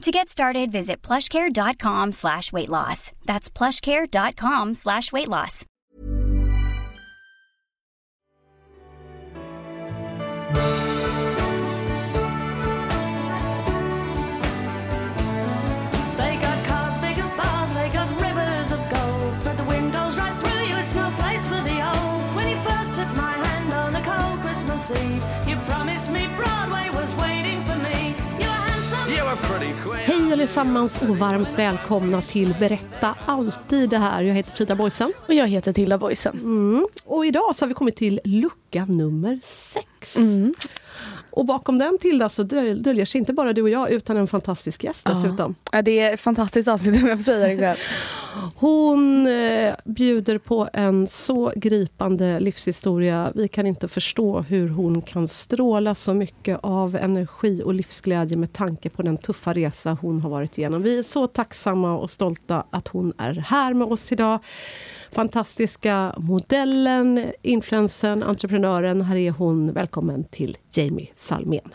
To get started, visit plushcare.com slash weight loss. That's plushcare.com slash weight loss. They got cars bars, they got rivers of gold. But the right through you, it's no place for the old. When you first took my hand on a cold Christmas Eve, Hej allesammans och varmt välkomna till Berätta alltid det här. Jag heter Frida Boysen. Och jag heter Tilda Boysen. Mm. Och idag så har vi kommit till lucka nummer sex. Och bakom den Tilda så döl- döljer sig inte bara du och jag utan en fantastisk gäst dessutom. Ja, det är ett fantastiskt avsnitt om jag får säga det själv. Hon eh, bjuder på en så gripande livshistoria. Vi kan inte förstå hur hon kan stråla så mycket av energi och livsglädje med tanke på den tuffa resa hon har varit igenom. Vi är så tacksamma och stolta att hon är här med oss idag. Fantastiska modellen, influensen, entreprenören. Här är hon. Välkommen till Jamie Salmén.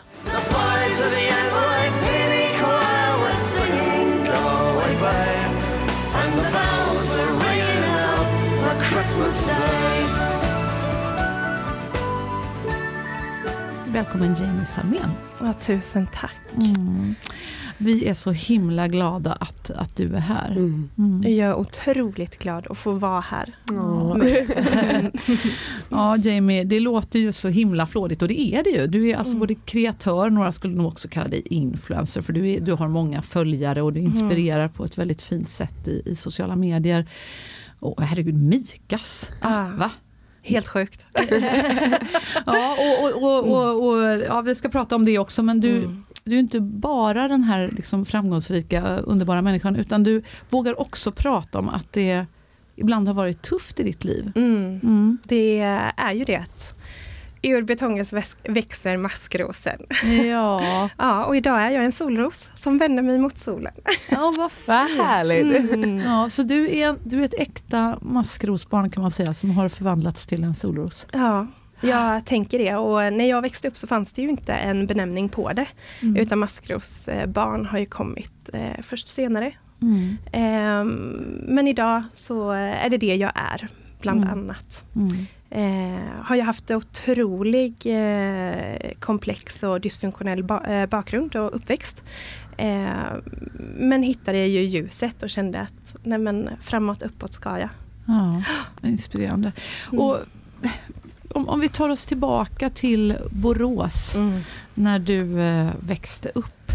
Välkommen Jamie Salmén. Ja, tusen tack. Vi är så himla glada att, att du är här. Mm. Jag är otroligt glad att få vara här. Ja, Jamie, det låter ju så himla flådigt och det är det ju. Du är alltså både kreatör, några skulle nog också kalla dig influencer, för du, är, du har många följare och du inspirerar på ett väldigt fint sätt i, i sociala medier. Och herregud, Mikas! Ah. Va? Helt sjukt. Ja, och, och, och, och, och, ja, vi ska prata om det också, men du, du är inte bara den här liksom framgångsrika, underbara människan, utan du vågar också prata om att det ibland har varit tufft i ditt liv. Mm. Mm. Det är ju det ur betongens väs- växer maskrosen. Ja, Ja, och idag är jag en solros som vänder mig mot solen. ja vad fint. Mm. Ja, så du är, du är ett äkta maskrosbarn kan man säga, som har förvandlats till en solros. Ja, jag tänker det. Och när jag växte upp så fanns det ju inte en benämning på det. Mm. Utan maskrosbarn har ju kommit eh, först senare. Mm. Ehm, men idag så är det det jag är, bland Mm. annat. Mm. Eh, har jag haft en otrolig eh, komplex och dysfunktionell ba- eh, bakgrund och uppväxt. Eh, men hittade ju ljuset och kände att nej men, framåt, uppåt ska jag. Ja, inspirerande. Mm. Och, om, om vi tar oss tillbaka till Borås, när du eh, växte upp.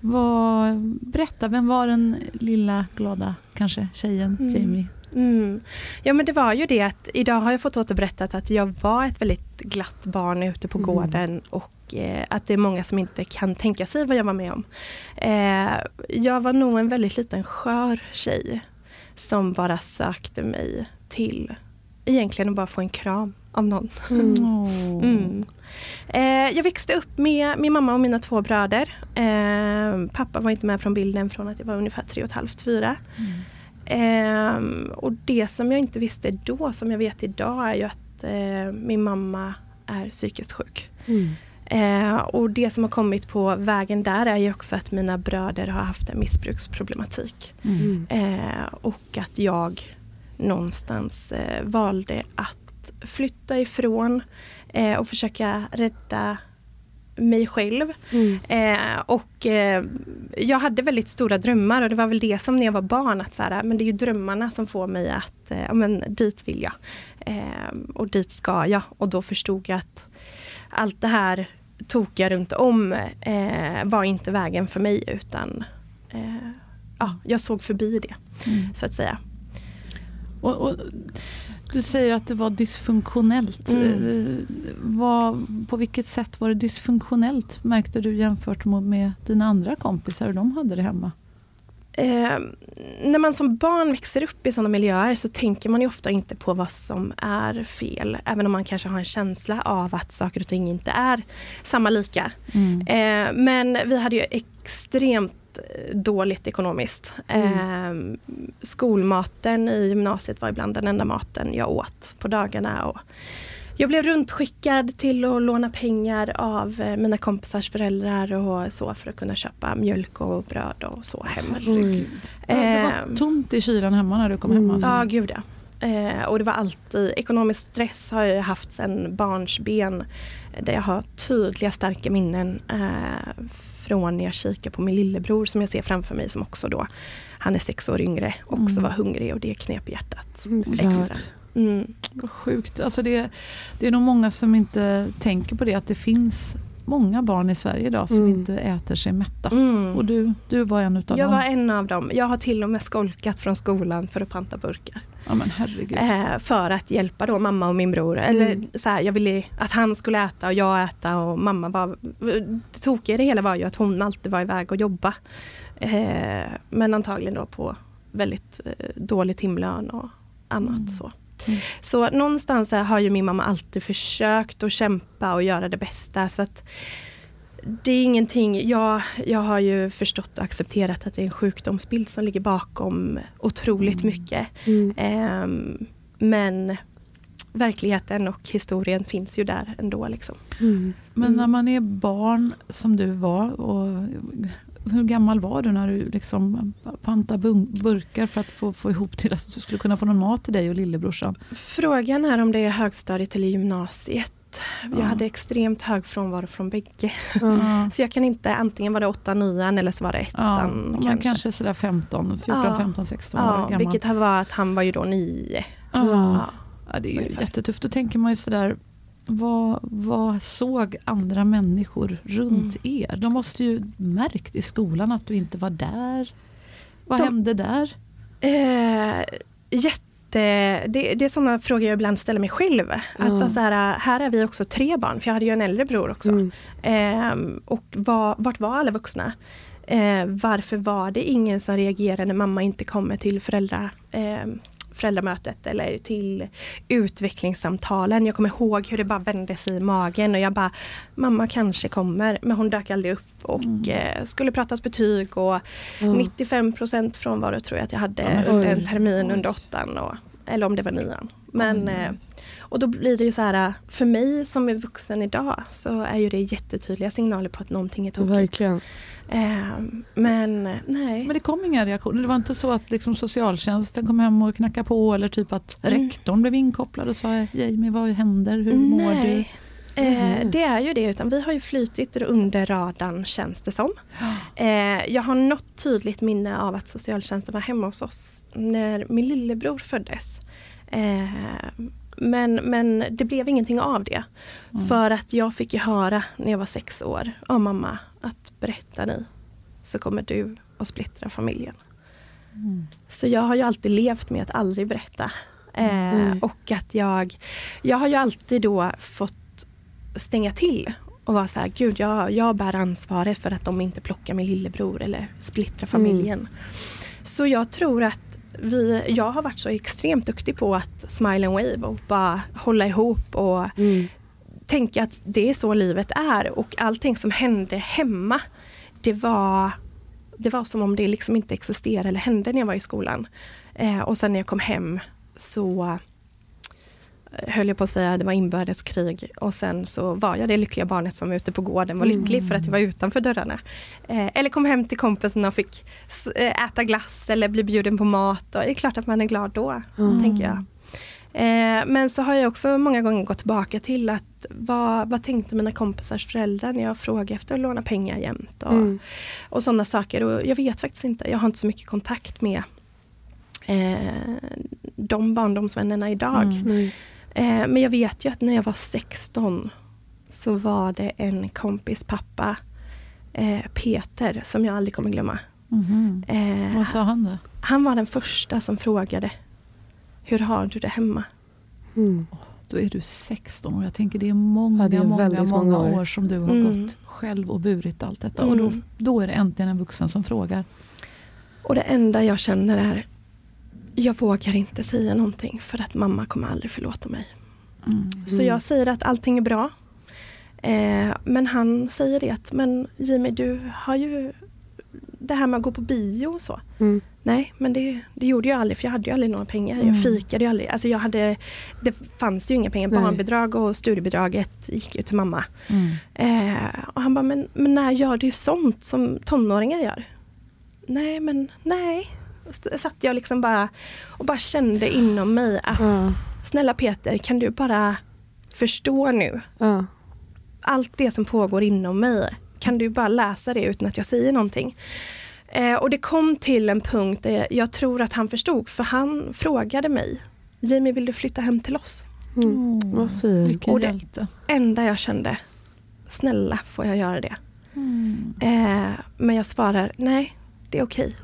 Vad, berätta, vem var den lilla glada kanske tjejen, Mm. Jamie? Mm. Ja men det var ju det att idag har jag fått återberättat att jag var ett väldigt glatt barn ute på Mm. gården och eh, att det är många som inte kan tänka sig vad jag var med om. Eh, jag var nog en väldigt liten skör tjej som bara sökte mig till egentligen att bara få en kram av någon. Åh. Mm. Eh, jag växte upp med min mamma och mina två bröder. Eh, pappa var inte med från bilden från att jag var ungefär tre och ett halvt, fyra. Eh, och det som jag inte visste då, som jag vet idag, är ju att eh, min mamma är psykiskt sjuk. Mm. Eh, och det som har kommit på vägen där är ju också att mina bröder har haft en missbruksproblematik. Mm. Eh, och att jag någonstans eh, valde att flytta ifrån eh, och försöka rädda mig själv. Mm. Eh, och eh, jag hade väldigt stora drömmar och det var väl det som när jag var barn, att så här, men det är ju drömmarna som får mig att, eh, ja men dit vill jag. Eh, och dit ska jag. Och då förstod jag att allt det här tokiga runt om eh, var inte vägen för mig utan eh, ja, jag såg förbi det, Mm. så att säga. Och, och, du säger att det var dysfunktionellt. Mm. Eh, vad, på vilket sätt var det dysfunktionellt märkte du jämfört med, dina andra kompisar hur de hade det hemma? Eh, när man som barn växer upp i sådana miljöer så tänker man ju ofta inte på vad som är fel. Även om man kanske har en känsla av att saker och ting inte är samma lika. Mm. Eh, men vi hade ju extremt eh, dåligt ekonomiskt. Eh, skolmaten i gymnasiet var ibland den enda maten jag åt på dagarna. Och jag blev runtskickad till att låna pengar av eh, mina kompisars föräldrar och så för att kunna köpa mjölk och bröd och så hem. Oj. Ja, det var Ehm, tomt i kylan hemma när du kom hem? Mm. Alltså. Ja, gud ja. Eh, och det var alltid, ekonomisk stress har jag haft sedan barnsben. Där jag har tydliga starka minnen eh, från när jag kikar på min lillebror som jag ser framför mig som också då, han är sex år yngre, också Mm. var hungrig och det knep hjärtat Mm, extra. Mm. Sjukt. Alltså det, det är nog många som inte tänker på det att det finns många barn i Sverige idag som Mm. inte äter sig mätta. Mm. Och du, du var en utav Jag dem. var en av dem. Jag har till och med skolkat från skolan för att panta burkar. Ja. Eh, för att hjälpa då mamma och min bror. Eller Mm. så här, jag ville att han skulle äta och jag äta och mamma var... Det tokiga i det hela var ju att hon alltid var iväg och jobba. Eh, men antagligen då på väldigt eh, dålig timlön och annat Mm. så. Mm. Så någonstans har ju min mamma alltid försökt att kämpa och göra det bästa. Så att det är ingenting, jag, jag har ju förstått och accepterat att det är en sjukdomsbild som ligger bakom otroligt Mm. mycket. Mm. Ehm, men verkligheten och historien finns ju där ändå. Liksom. Mm. Men när man är barn som du var, och hur gammal var du när du liksom pantade burkar för att få, få ihop till att du skulle kunna få någon mat till dig och lillebrorsan? Frågan är om det är högstadiet eller gymnasiet. Ja. Jag hade extremt hög frånvaro från bägge. Ja. Så jag kan inte, antingen var det 8 9 eller så var det Ja, ettan man kanske. kanske sådär 15, 14, Ja. 15, 16 år Ja, gammal. vilket var att han var ju då 9. Ja. Ja. Ja, det är ju Ungefär. jättetufft. Då tänker man ju sådär, vad, vad såg andra människor runt er? De måste ju märkt i skolan att du inte var där. Vad De- hände där? Eh, jätte, det, det är sådana frågor jag ibland ställer mig själv. Att vara så här, här är vi också tre barn, för jag hade ju en äldre bror också. Mm. Ehm, och var, vart var alla vuxna? Eh, varför var det ingen som reagerade när mamma inte kommer till föräldra, eh, föräldramötet eller till utvecklingssamtalen. Jag kommer ihåg hur det bara vände sig i magen och jag bara, mamma kanske kommer, men hon dök aldrig upp och Mm. eh, skulle pratas betyg och Ja. 95 frånvaro tror jag att jag hade men under en termin under åttan. Och, eller om det var nian. Men, eh, och då blir det ju så här, för mig som är vuxen idag så är ju det jättetydliga signaler på att någonting är tokigt. Verkligen. Eh, men nej. Men det kom inga reaktioner. Det var inte så att liksom socialtjänsten kom hem och knackade på eller typ att Mm. rektorn blev inkopplad och sa Jamie vad händer, hur mår du? nej. Mhm. det är ju det, utan vi har ju flytit under radarn känns det som. Eh, jag har något tydligt minne av att socialtjänsten var hemma hos oss när min lillebror föddes. Eh, men, men det blev ingenting av det. Mm. För att jag fick ju höra när jag var sex år av mamma att berätta ni så kommer du att splittra familjen. Mm. Så jag har ju alltid levt med att aldrig berätta. Eh, Mm. Och att jag, jag har ju alltid då fått stänga till och vara så här, gud jag, jag bär ansvaret för att de inte plockar min lillebror eller splittrar familjen. Så jag tror att vi, jag har varit så extremt duktig på att smile and wave och bara hålla ihop och Mm. tänka att det är så livet är och allting som hände hemma det var, det var som om det liksom inte existerade eller hände när jag var i skolan. Eh, och sen när jag kom hem så eh, höll jag på att säga det var inbördeskrig och sen så var jag det lyckliga barnet som var ute på gården var lycklig för att jag var utanför dörrarna. Eh, eller kom hem till kompisen och fick eh, äta glass eller bli bjuden på mat och det är klart att man är glad då, Mm. tänker jag. Eh, men så har jag också många gånger gått tillbaka till att vad, vad tänkte mina kompisars föräldrar när jag frågade efter att låna pengar jämt och, Mm. och sådana saker. Och jag vet faktiskt inte, jag har inte så mycket kontakt med eh, de barndomsvännerna idag. Mm. Eh, men jag vet ju att när jag var 16 så var det en kompis pappa, eh, Peter, som jag aldrig kommer glömma. Mhm. Eh, Vad sa han då? han var den första som frågade Hur har du det hemma? Mm. Då är du 16 år. Jag tänker det är många, Ja, det är många, många många år. år som du har Mm. gått själv och burit allt detta. Och då, Mm. då är det äntligen en vuxen som frågar. Och det enda jag känner är Jag vågar inte säga någonting för att mamma kommer aldrig förlåta mig. Mm. Så jag säger att allting är bra. Eh, men han säger det att, men Jimmy du har ju det här med att gå på bio och så. Mm. Nej, men det, det gjorde jag aldrig för jag hade ju aldrig några pengar. Mm. Jag fikade ju aldrig. Alltså jag hade, det fanns ju inga pengar. Nej. Barnbidrag och studiebidraget gick ju till mamma. Mm. Eh, och han bara, men, men när gör du sånt som tonåringar gör? Nej, men nej. St- satt jag liksom bara och bara kände inom mig att Ja. snälla Peter, kan du bara förstå nu allt det som pågår inom mig. Kan du bara läsa det utan att jag säger någonting? Eh, och det kom till en punkt där jag tror att han förstod, för han frågade mig, Jamie vill du flytta hem till oss? Mm. Åh, Vad fint. Vilken Och det-. Enda jag kände, snälla får jag göra det? Mm. Eh, men jag svarar, nej det är okej.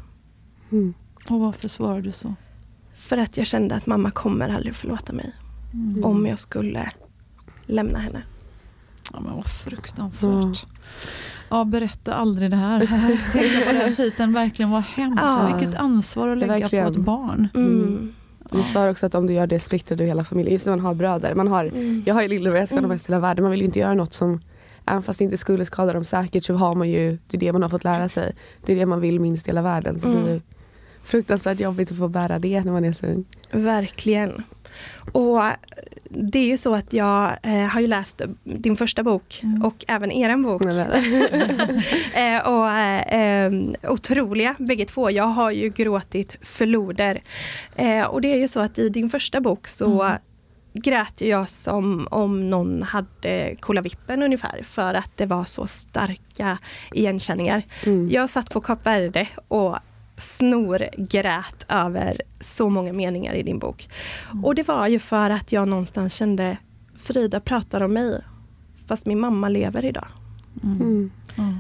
Mm. Och varför svarar du så? För att jag kände att mamma kommer aldrig förlåta mig Mm. om jag skulle lämna henne. Ja, men vad fruktansvärt. Ja, berätta aldrig det här. Tänk på den titeln, verkligen vad hemskt. Ja. Vilket ansvar att Ja, lägga på verkligen. ett barn. Mm. Du svarar också att om du gör det splittrar du hela familjen. Just när man har bröder. Man har, Mm. Jag har ju lillebror, jag ska Mm. mm. mest i hela världen. Man vill ju inte göra något som, även fast det inte skulle skada dem säkert, så har man ju, det är det man har fått lära sig. Det är det man vill minst i hela världen. Så Mm. det är ju fruktansvärt jobbigt att få bära det när man är så ung. Verkligen. Och det är ju så att jag eh, har ju läst din första bok Mm. och även eran bok. Eh, och eh, eh, otroliga bägge två. Jag har ju gråtit floder. Eh, och det är ju så att i din första bok så Mm. grät jag som om någon hade vippen ungefär för att det var så starka igenkänningar. Mm. Jag satt på Kap Verde och snorgrät över så många meningar i din bok. Och det var ju för att jag någonstans kände Frida pratar om mig fast min mamma lever idag. Mm. Mm. Ja.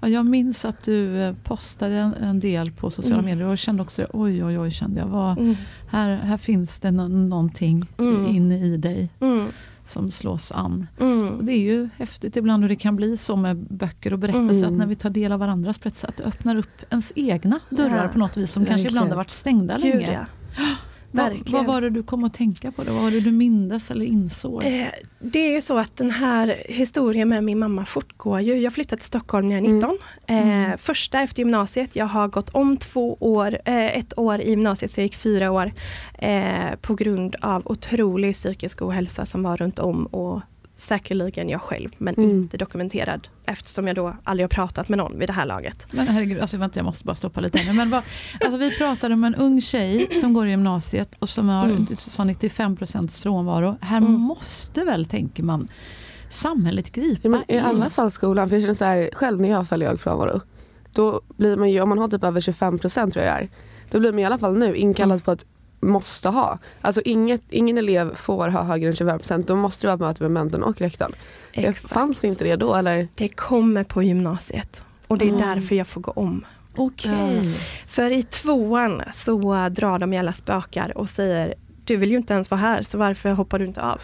Ja, jag minns att du eh, postade en, en del på sociala Mm. medier och kände också oj oj oj kände jag. Vad, Mm. här, här finns det nå- någonting Mm. inne i dig Mm. Som slås an. Och Mm. det är ju häftigt ibland hur det kan bli så med böcker och berättelser Mm. att när vi tar del av varandras berättelser att det öppnar upp ens egna dörrar Ja. på något vis som kanske Verkligen. ibland har varit stängda Gud länge. ja. Vad, Verkligen. vad var det du kom att tänka på? Då? Vad var det du mindes eller insåg? Eh, det är ju så att den här historien med min mamma fortgår ju. Jag flyttade till Stockholm när jag är 19. Mm. Eh, första efter gymnasiet. Jag har gått om två år, eh, ett år i gymnasiet så jag gick fyra år. Eh, på grund av otrolig psykisk ohälsa som var runt om och säkerligen jag själv men Mm. inte dokumenterad eftersom jag då aldrig har pratat med någon vid det här laget. Men herregud, alltså, vänta, jag måste bara stoppa lite här nu. Men vad, alltså, vi pratade om en ung tjej som går i gymnasiet och som har Mm. du sa 95% frånvaro. Här Mm. måste väl, tänker man, samhället gripa Ja, men I alla fall skolan, för jag känner så här, själv när jag följer jag frånvaro, då blir man ju, om man har typ över 25 procent tror jag är, då blir man i alla fall nu inkallad Mm. på att måste ha. Alltså inget, ingen elev får ha högre än 25 procent, då måste det vara möte med mentorn och rektorn. Det Exakt. fanns inte det då eller? Det kommer på gymnasiet och det är Mm. därför jag får gå om. Okej. För i tvåan så drar de i alla spökar och säger du vill ju inte ens vara här så varför hoppar du inte av?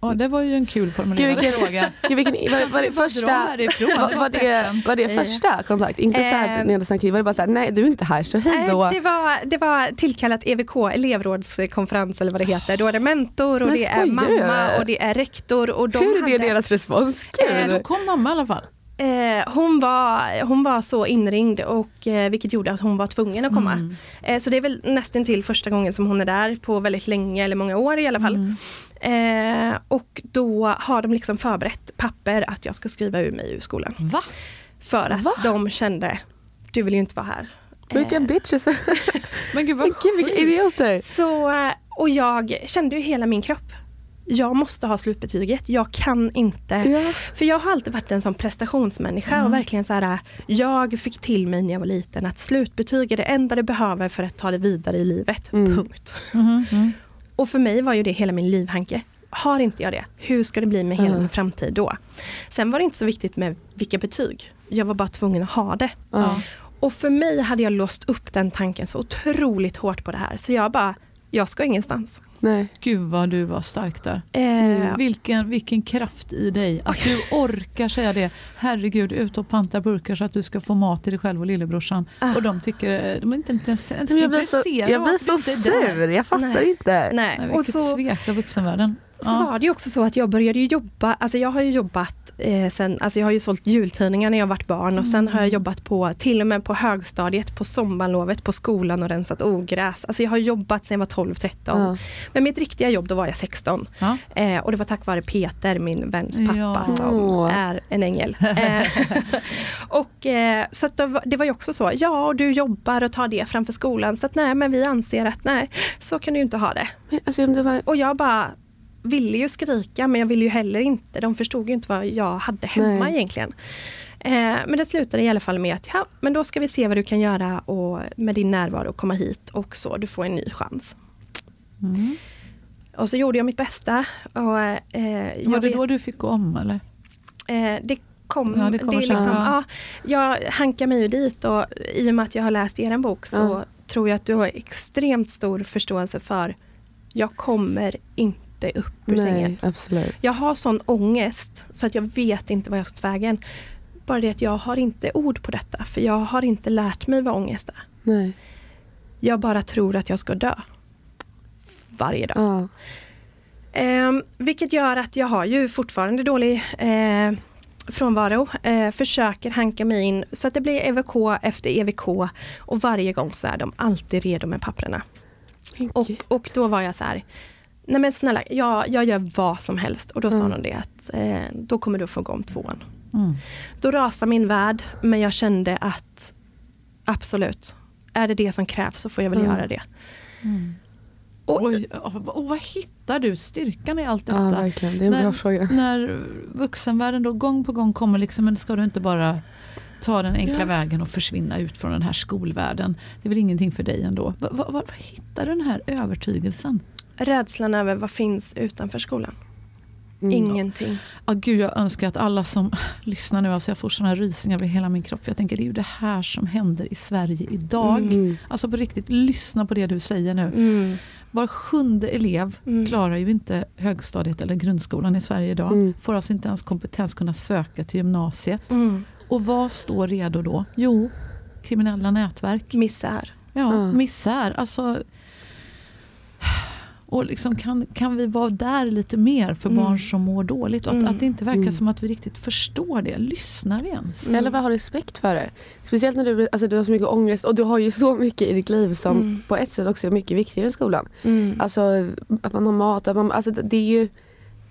Ja, det var ju en kul formulerad Gud, vilken- fråga. Gud, vilken, var, var det första, var, det var, det, peppen. var det Eh. första kontakt? Inte så här Eh. var det bara så här, nej du är inte här så hej då. Det, var, det var tillkallat EVK, elevrådskonferens eller vad det heter. Då är det mentor och Men det är skojar du? mamma och det är rektor. Och de Hur är det hade, deras respons? Eh, Kul! Då kom mamma i alla fall. Eh, hon, var, hon var så inringd och eh, vilket gjorde att hon var tvungen att komma. Mm. Eh, så det är väl nästan till första gången som hon är där på väldigt länge eller många år i alla fall. Mm. Eh, och då har de liksom förberett papper att jag ska skriva ur mig ur skolan. Va? För att Va? de kände, du vill ju inte vara här. Vilka Eh, bitches. Men gud vad gud vilka idioter. Så, Och jag kände ju hela min kropp. Jag måste ha slutbetyget. Jag kan inte. Ja. För jag har alltid varit en sån prestationsmänniska och verkligen så här. Jag fick till mig när jag var liten att slutbetyg är det enda du behöver för att ta dig vidare i livet. Punkt. Och för mig var ju det hela min livhanke. Har inte jag det, hur ska det bli med hela min framtid då? Sen var det inte så viktigt med vilka betyg. Jag var bara tvungen att ha det. Och för mig hade jag låst upp den tanken så otroligt hårt på det här. Så jag bara, jag ska ingenstans. Nej. Gud vad du var stark där. Eh, Vilken, vilken kraft i dig. Att du orkar säga det. Herregud, ut och panta burkar så att du ska få mat till dig själv och lillebrorsan. Ah. Och de tycker, eh, de är inte ens, Men jag blir så, intresserade jag blir så sur, jag fattar Nej. inte. nej. Nej, Och vilket så, svek av vuxenvärlden. Så Ja. var det också så att jag började jobba, alltså jag har ju jobbat eh, sen, alltså jag har ju sålt jultidningar när jag varit barn och sen har jag jobbat på, till och med på högstadiet, på sommarlovet, på skolan och rensat ogräs. Alltså jag har jobbat sen jag var 12-13. Ja. Men mitt riktiga jobb då var jag 16. Ja. Eh, och det var tack vare Peter, min väns pappa, som är en ängel. Eh, och, eh, så att det, var, det var ju också så, ja och du jobbar och tar det framför skolan. Så att nej, men vi anser att nej, så kan du ju inte ha det. Men, alltså, det var, Och jag bara ville ju skrika men jag ville ju heller inte. De förstod ju inte vad jag hade hemma Nej. egentligen. Eh, men det slutade i alla fall med att ja, men då ska vi se vad du kan göra och med din närvaro komma hit och så, du får en ny chans. Mm. Och så gjorde jag mitt bästa. Och, eh, Var det vet- då du fick gå om eller? Eh, det kom, Ja, det det liksom, ja. ja, jag hankar mig ju dit och i och med att jag har läst er bok så Ja. tror jag att du har extremt stor förståelse för jag kommer inte upp ur sängen. nej, absolut. Jag har sån ångest så att jag vet inte vad jag ska ta vägen. Bara det att jag har inte ord på detta för jag har inte lärt mig vad ångest är. Nej. Jag bara tror att jag ska dö. Varje dag. Ja. Eh, vilket gör att jag har ju fortfarande dålig eh, frånvaro. Eh, försöker hanka mig in så att det blir EVK efter EVK och varje gång så är de alltid redo med papperna. Och, och då var jag så här, nej men snälla, jag, jag gör vad som helst. Och då sa Mm. de det att eh, då kommer du få gå om tvåan. Mm. Då rasade min värld men jag kände att absolut, är det det som krävs så får jag väl Mm. göra det. Och, Oj, och vad hittar du styrkan i allt detta? Ja, verkligen. Det är en när, bra fråga. När vuxenvärlden då gång på gång kommer, liksom, men ska du inte bara ta den enkla Ja. vägen och försvinna ut från den här skolvärlden? Det är väl ingenting för dig ändå? Var, var, var hittar du den här övertygelsen? Rädslan över vad finns utanför skolan. Mm. Ingenting. Ah, gud, jag önskar att alla som lyssnar nu, alltså jag får såna rysningar över hela min kropp. Jag tänker det är ju det här som händer i Sverige idag. Mm. Alltså på riktigt, lyssna på det du säger nu. Mm. Var sjunde elev Mm. klarar ju inte högstadiet eller grundskolan i Sverige idag. Mm. Får alltså inte ens kompetens kunna söka till gymnasiet. Mm. Och vad står redo då? Jo, kriminella nätverk. Misär. Ja, misär. Alltså, och liksom kan, kan vi vara där lite mer för Mm. barn som mår dåligt? Och att, Mm. att det inte verkar Mm. som att vi riktigt förstår det. Lyssnar vi ens? Eller bara ha respekt för det. Speciellt när du, alltså, du har så mycket ångest och du har ju så mycket i ditt liv som Mm. på ett sätt också är mycket viktigare än skolan. Mm. Alltså att man har mat, att man, alltså, det är ju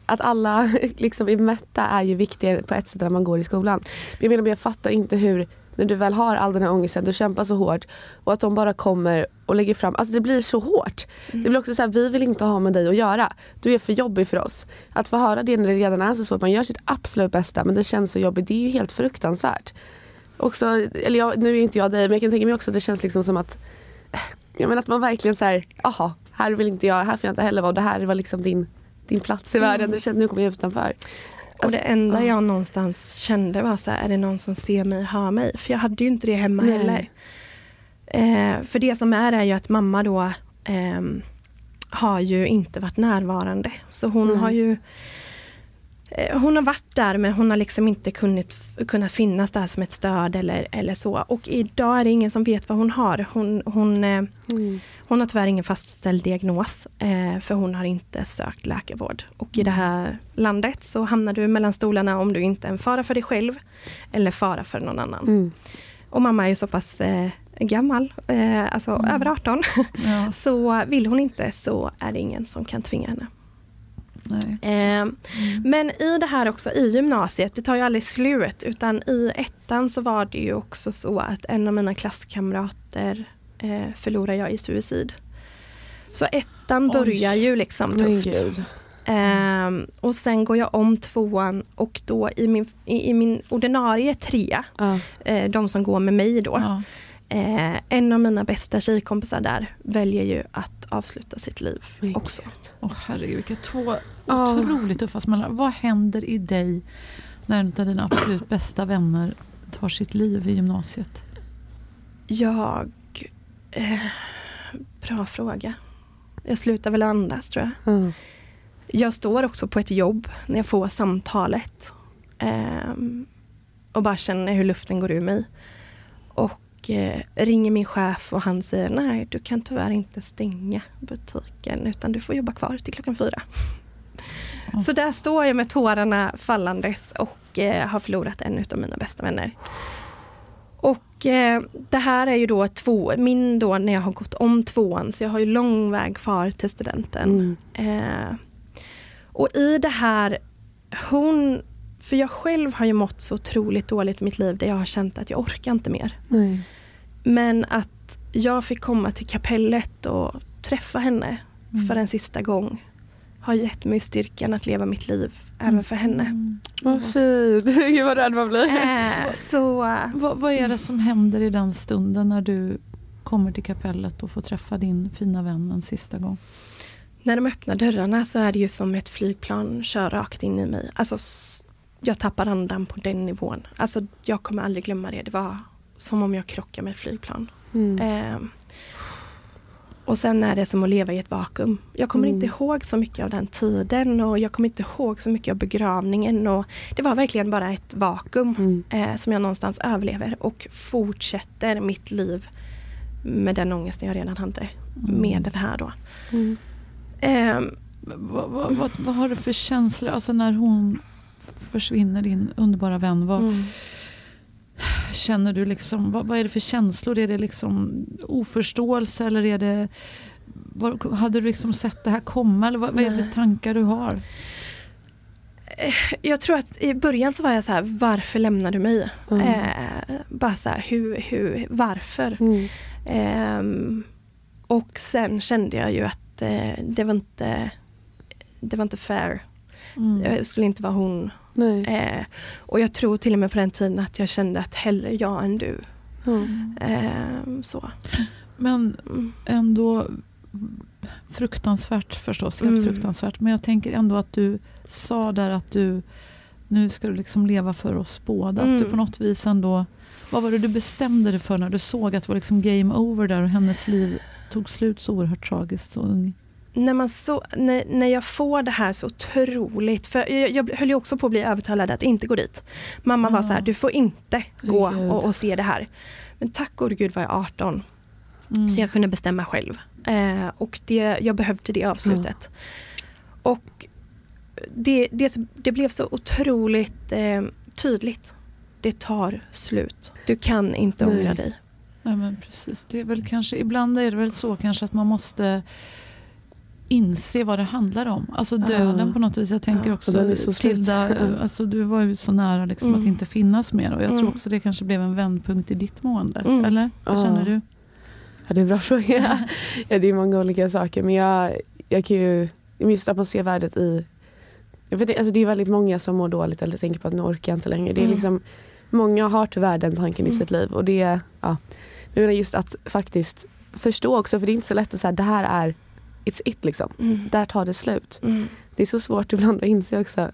att alla liksom är mätta är ju viktigare på ett sätt när man går i skolan. Men jag menar, men jag fattar inte hur, när du väl har all den här ångesten, du kämpar så hårt och att de bara kommer och lägger fram, alltså det blir så hårt. Det blir också så här, vi vill inte ha med dig att göra. Du är för jobbig för oss. Att få höra det när det redan är så svårt, man gör sitt absolut bästa men det känns så jobbigt, det är ju helt fruktansvärt. Också, eller jag, nu är inte jag dig men jag kan tänka mig också att det känns liksom som att jag menar att man verkligen så här, aha, här vill inte jag, här får jag inte heller vara och det här var liksom din, din plats i världen. Du känner nu kommer jag utanför. Och det enda ja. jag någonstans kände var så här, är det någon som ser mig, hör mig? För jag hade ju inte det hemma Nej. heller. Eh, för det som är är ju att mamma då ehm, har ju inte varit närvarande. Så hon Nej. har ju eh, hon har varit där men hon har liksom inte kunnat, kunnat finnas där som ett stöd eller, eller så. Och idag är det ingen som vet vad hon har. Hon, hon, eh, Mm. Hon har tyvärr ingen fastställd diagnos eh, för hon har inte sökt läkarvård. Och i det här landet så hamnar du mellan stolarna om du inte är en fara för dig själv eller fara för någon annan. Mm. Och mamma är ju så pass eh, gammal, eh, alltså över 18. Ja, så vill hon inte så är det ingen som kan tvinga henne. Eh, Men i det här också i gymnasiet, det tar ju aldrig slut utan i ettan så var det ju också så att en av mina klasskamrater eh, förlorade jag i suicid. Så ett, ettan Oj. börjar ju liksom tufft. Ehm, och sen går jag om tvåan och då i min, i, i min ordinarie trea, Ja. eh, de som går med mig då, eh, en av mina bästa tjejkompisar där väljer ju att avsluta sitt liv Men också. Åh herregud, vilka två otroligt tuffa smällar. Vad händer i dig när en av dina absolut bästa vänner tar sitt liv i gymnasiet? Jag... Eh, bra fråga. Jag slutar väl andas tror jag. Ja. Jag står också på ett jobb när jag får samtalet. ehm, och bara känner hur luften går ur mig. Och eh, ringer min chef och han säger nej, du kan tyvärr inte stänga butiken utan du får jobba kvar till klockan fyra. Ja. Så där står jag med tårarna fallandes och eh, har förlorat en av mina bästa vänner. Och eh, det här är ju då två, min då när jag har gått om tvåan så jag har ju lång väg kvar till studenten. Mm. Eh, och i det här, hon, för jag själv har ju mått så otroligt dåligt i mitt liv där jag har känt att jag orkar inte mer. Nej. Men att jag fick komma till kapellet och träffa henne Mm. för en sista gång har gett mig styrkan att leva mitt liv även för henne. Mm. Vad fint. Gud vad rädd man blir. Eh, så Vad, vad är det som händer i den stunden när du kommer till kapellet och får träffa din fina vän en sista gång? när de öppnar dörrarna så är det ju som ett flygplan kör rakt in i mig. Alltså, jag tappar andan på den nivån. Alltså, jag kommer aldrig glömma det. Det var som om jag krockade med ett flygplan. Mm. Eh, och sen är det som att leva i ett vakuum. Jag kommer Mm. inte ihåg så mycket av den tiden och jag kommer inte ihåg så mycket av begravningen. Och det var verkligen bara ett vakuum Mm. eh, som jag någonstans överlever och fortsätter mitt liv med den ångesten jag redan hade med den här då. Mm. Ehm, Vad, vad, vad, vad har du för känslor alltså när hon försvinner, din underbara vän? Vad, mm. Känner du liksom, vad, vad är det för känslor? Är det liksom oförståelse eller är det vad, hade du liksom sett det här komma eller vad, vad är det för tankar du har? Jag tror att i början så var jag så här, varför lämnar du mig? Mm. Eh, bara så här, hur, hur, varför? Mm. Ehm, och sen kände jag ju att eh, det var inte det var inte fair. Mm. Jag skulle inte vara hon. Nej. Eh, och jag tror till och med på den tiden att jag kände att hellre jag än du. Ja. Ehm, så. Men Mm. ändå fruktansvärt förstås, helt Mm. fruktansvärt. Men jag tänker ändå att du sa där att du nu ska du liksom leva för oss båda. Att du Mm. på något vis ändå, vad var det du bestämde dig för när du såg att det var liksom game over där och hennes liv tog slut så oerhört tragiskt så ung? När, man så, när, när jag får det här så otroligt, för jag, jag höll ju också på att bli övertalad att inte gå dit. Mamma var Ja. så här, du får inte gå och, och se det här. Men tack gode gud var jag 18, Mm. så jag kunde bestämma själv. Eh, och det, jag behövde det avslutet. Och det, det, det blev så otroligt eh, tydligt. Det tar slut. Du kan inte Nej. ångra dig. Ja, men precis. Det är väl kanske, ibland är det väl så kanske att man måste inse vad det handlar om. Alltså döden Ja. på något vis. Jag tänker Ja. också slut. Tilda, Ja. alltså, du var ju så nära liksom att Mm. inte finnas mer. Och jag tror Mm. också det kanske blev en vändpunkt i ditt mående. Mm. Eller? Vad Ja. känner du? Ja, det är en bra fråga. ja, det är många olika saker men jag, jag kan ju, just att man ser värdet i vet, inte, alltså det är väldigt många som mår dåligt eller tänker på att nu orkar jag inte längre. Det är Mm. liksom, många har tyvärr den tanken i Mm. sitt liv och det, ja. Men just att faktiskt förstå också för det är inte så lätt att säga det här är it's it liksom. Mm. Där tar det slut. Mm. Det är så svårt ibland att inse också.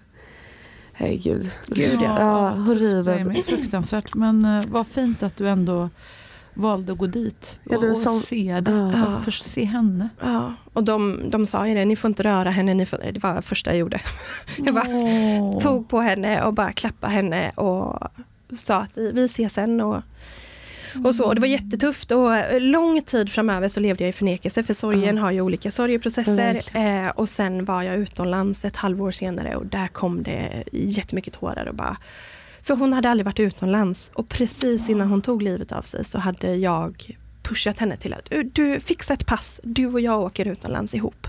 Herregud. Gud, ja. ja horribelt. Fruktansvärt. Men uh, vad fint att du ändå valde att gå dit Ja, och, det är och som- se det. Ja. Och för, se henne. Ja, och de, de sa ju det, ni får inte röra henne, ni får, det var det första jag gjorde. Jag bara Åh. tog på henne och bara klappade henne och sa att vi ses sen. Och, och så. Och det var jättetufft och lång tid framöver så levde jag i förnekelse för sorgen har ju olika sorgeprocesser. Eh, och sen var jag utomlands ett halvår senare och där kom det jättemycket tårar och bara för hon hade aldrig varit utomlands och precis innan hon tog livet av sig så hade jag pushat henne till att du, du fixa ett pass, du och jag åker utomlands ihop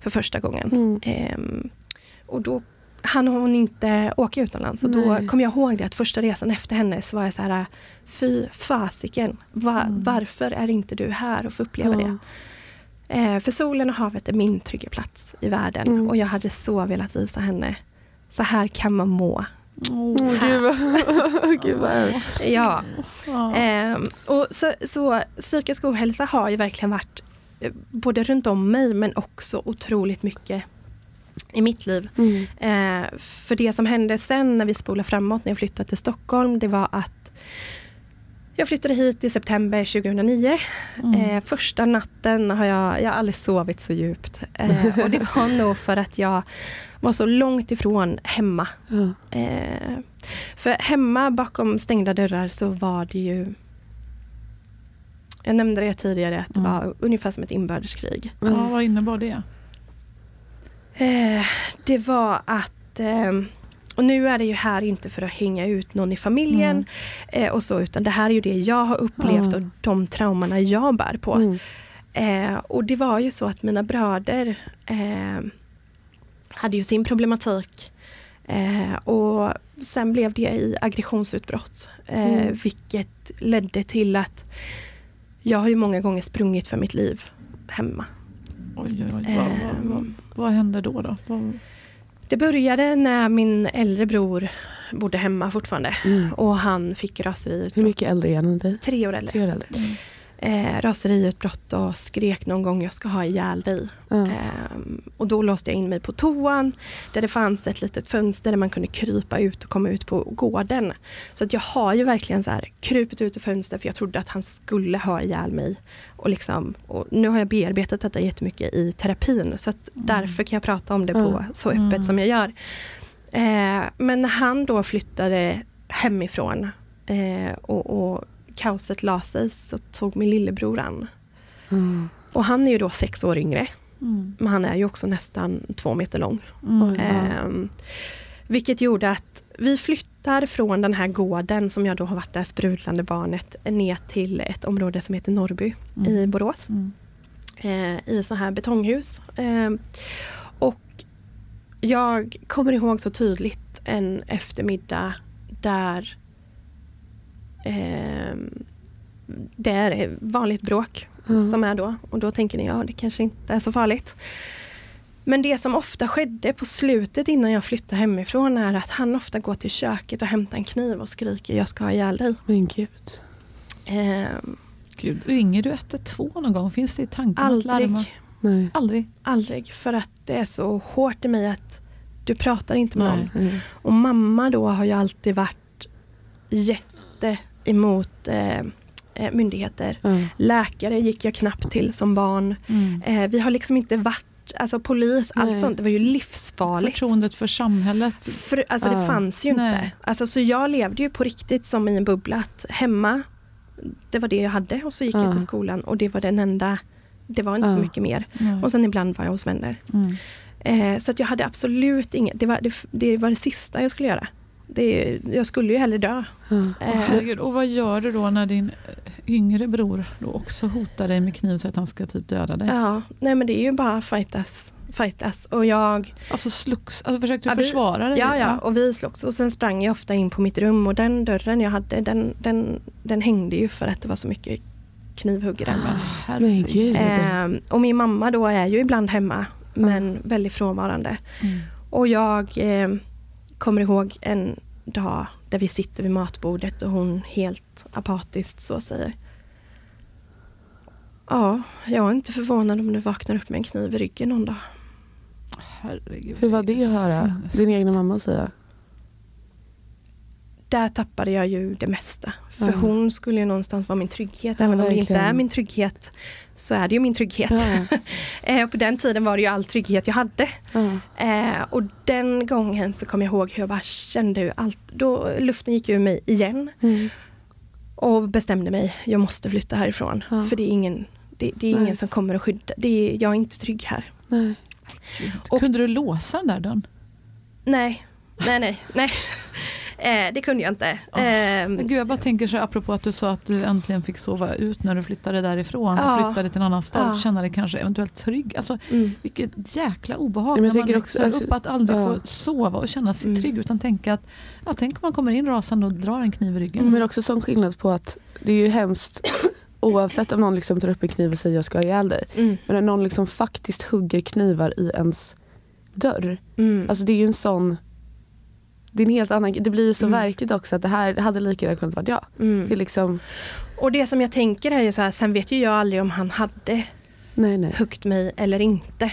för första gången. Mm. Ehm, och då hann hon inte åka utomlands och då kom jag ihåg det att första resan efter henne så var jag så här Fy fasiken, va, Mm. varför är inte du här och får uppleva Ja. det? Eh, för solen och havet är min trygga plats i världen Mm. och jag hade så velat visa henne, så här kan man må. Åh, gud vad, gud vad Ja. Ja. Ehm, och så, så psykisk ohälsa har ju verkligen varit eh, både runt om mig men också otroligt mycket i mitt liv. mm. Eh, för det som hände sen när vi spolar framåt när jag flyttade till Stockholm det var att jag flyttade hit i september 2009. Mm. Eh, första natten har jag, jag har aldrig sovit så djupt. Eh, och det var nog för att jag var så långt ifrån hemma. Eh, för hemma bakom stängda dörrar så var det ju jag nämnde det tidigare att det Mm. var ungefär som ett inbördeskrig. ja, vad innebar det? Eh, det var att, ehm, och nu är det ju här inte för att hänga ut någon i familjen Mm. eh, och så, utan det här är ju det jag har upplevt Ja. och de traumorna jag bär på. Mm. Eh, och det var ju så att mina bröder eh, hade ju sin problematik. Eh, och sen blev det i aggressionsutbrott. Eh, Mm. Vilket ledde till att jag har ju många gånger sprungit för mitt liv hemma. Oj, oj, oj. Vad, vad, vad, vad hände då? då? Vad, Det började när min äldre bror bodde hemma fortfarande. Mm. Och han fick raseriutbrott. Hur mycket äldre är han än dig? Tre år äldre. Tre år äldre. Eh, raseriutbrott och skrek någon gång jag ska ha ihjäl dig. Ja. Ehm, och då låste jag in mig på toan där det fanns ett litet fönster där man kunde krypa ut och komma ut på gården. Så att jag har ju verkligen så här krupit ut ur fönster för jag trodde att han skulle ha ihjäl mig. Och liksom, och nu har jag bearbetat detta jättemycket i terapin så att därför kan jag prata om det på Mm. så öppet Mm. som jag gör. Eh, men när han då flyttade hemifrån eh, och, och kaoset la sig så tog min lillebror an. Mm. Och han är ju då sex år yngre. mm, Men han är ju också nästan två meter lång. mm, Ja. Ehm, vilket gjorde att vi flyttar från den här gården som jag då har varit det sprudlande barnet ner till ett område som heter Norrby Mm. i Borås. mm, Eh, I så här betonghus. Ehm, och jag kommer ihåg så tydligt en eftermiddag där ehm, det är vanligt bråk Ja. som är då. Och då tänker ni, ja det kanske inte är så farligt. Men det som ofta skedde på slutet innan jag flyttade hemifrån är att han ofta går till köket och hämtar en kniv och skriker jag ska ha ihjäl dig. Men gud. Ehm, Gud, ringer du 112 någon gång? Finns det i tanken att aldrig, larma? Nej. Aldrig? aldrig. För att det är så hårt i mig att du pratar inte med Nej. någon. Mm. Och mamma då har ju alltid varit jätte emot eh, eh, myndigheter. Ja. Läkare gick jag knappt till som barn. Mm. Eh, vi har liksom inte varit, alltså polis, allt Nej. sånt, det var ju livsfarligt. Förtroendet för samhället? För, alltså det fanns ju Nej. inte. Alltså, så jag levde ju på riktigt som i en bubbla. Att hemma, det var det jag hade och så gick jag Ja. till skolan och det var den enda, det var inte så Ja. mycket mer. Och sen ibland var jag hos vänner. Mm. Eh, så att jag hade absolut inget, det var det, det var det sista jag skulle göra. Det, jag skulle ju hellre dö. Eh, herregud. Och vad gör du då när din yngre bror då också hotar dig med kniv så att han ska typ döda dig? ja, nej men det är ju bara fightas, fightas. Och jag, Alltså slogs, alltså försökte du Ja, försvara dig? ja ja, och vi slogs. Och sen sprang jag ofta in på mitt rum och den dörren jag hade, den, den, den hängde ju för att det var så mycket knivhugg i den. Gud. Ehm, och min mamma då är ju ibland hemma men väldigt frånvarande. Mm. Och jag eh, kommer ihåg en dag där vi sitter vid matbordet och hon helt apatiskt så säger Ja, jag är inte förvånad om du vaknar upp med en kniv i ryggen någon dag. Herregud. Hur var det att höra din egna mamma säga? Där tappade jag ju det mesta. För Ja. hon skulle ju någonstans vara min trygghet. Ja, Även om det inte är min trygghet så är det ju min trygghet. Ja. eh, på den tiden var det ju all trygghet jag hade. Ja. Eh, och den gången så kommer jag ihåg hur jag bara kände hur allt, då luften gick ur mig igen. Mm. Och bestämde mig, jag måste flytta härifrån. Ja. För det är ingen, det, det är ingen Nej. som kommer att skydda, det är, jag är inte trygg här. Nej. Och- Kunde du låsa den där dörren? Nej, nej, nej, nej. Eh, det kunde jag inte. Ja. Men gud, jag bara tänker så här, apropå att du sa att du äntligen fick sova ut när du flyttade därifrån Ja. och flyttade till en annan stad. Ja. Känna dig kanske eventuellt trygg. Alltså, mm. vilket jäkla obehag Men jag när man också- växer alltså, upp att aldrig ja. få sova och känna sig Mm. trygg utan tänka att ja, tänk om man kommer in rasande och drar en kniv i ryggen. Men också som skillnad på att det är ju hemskt oavsett om någon liksom tar upp en kniv och säger jag ska ha ihjäl dig. Mm. Men när någon liksom faktiskt hugger knivar i ens dörr. Mm. Alltså det är ju en sån det är en helt annan Det blir ju så Mm. verkligt också att det här hade lika gärna kunnat vara jag. Mm. Det är liksom, Och det som jag tänker är ju så här, sen vet ju jag aldrig om han hade nej nej. huggit mig eller inte.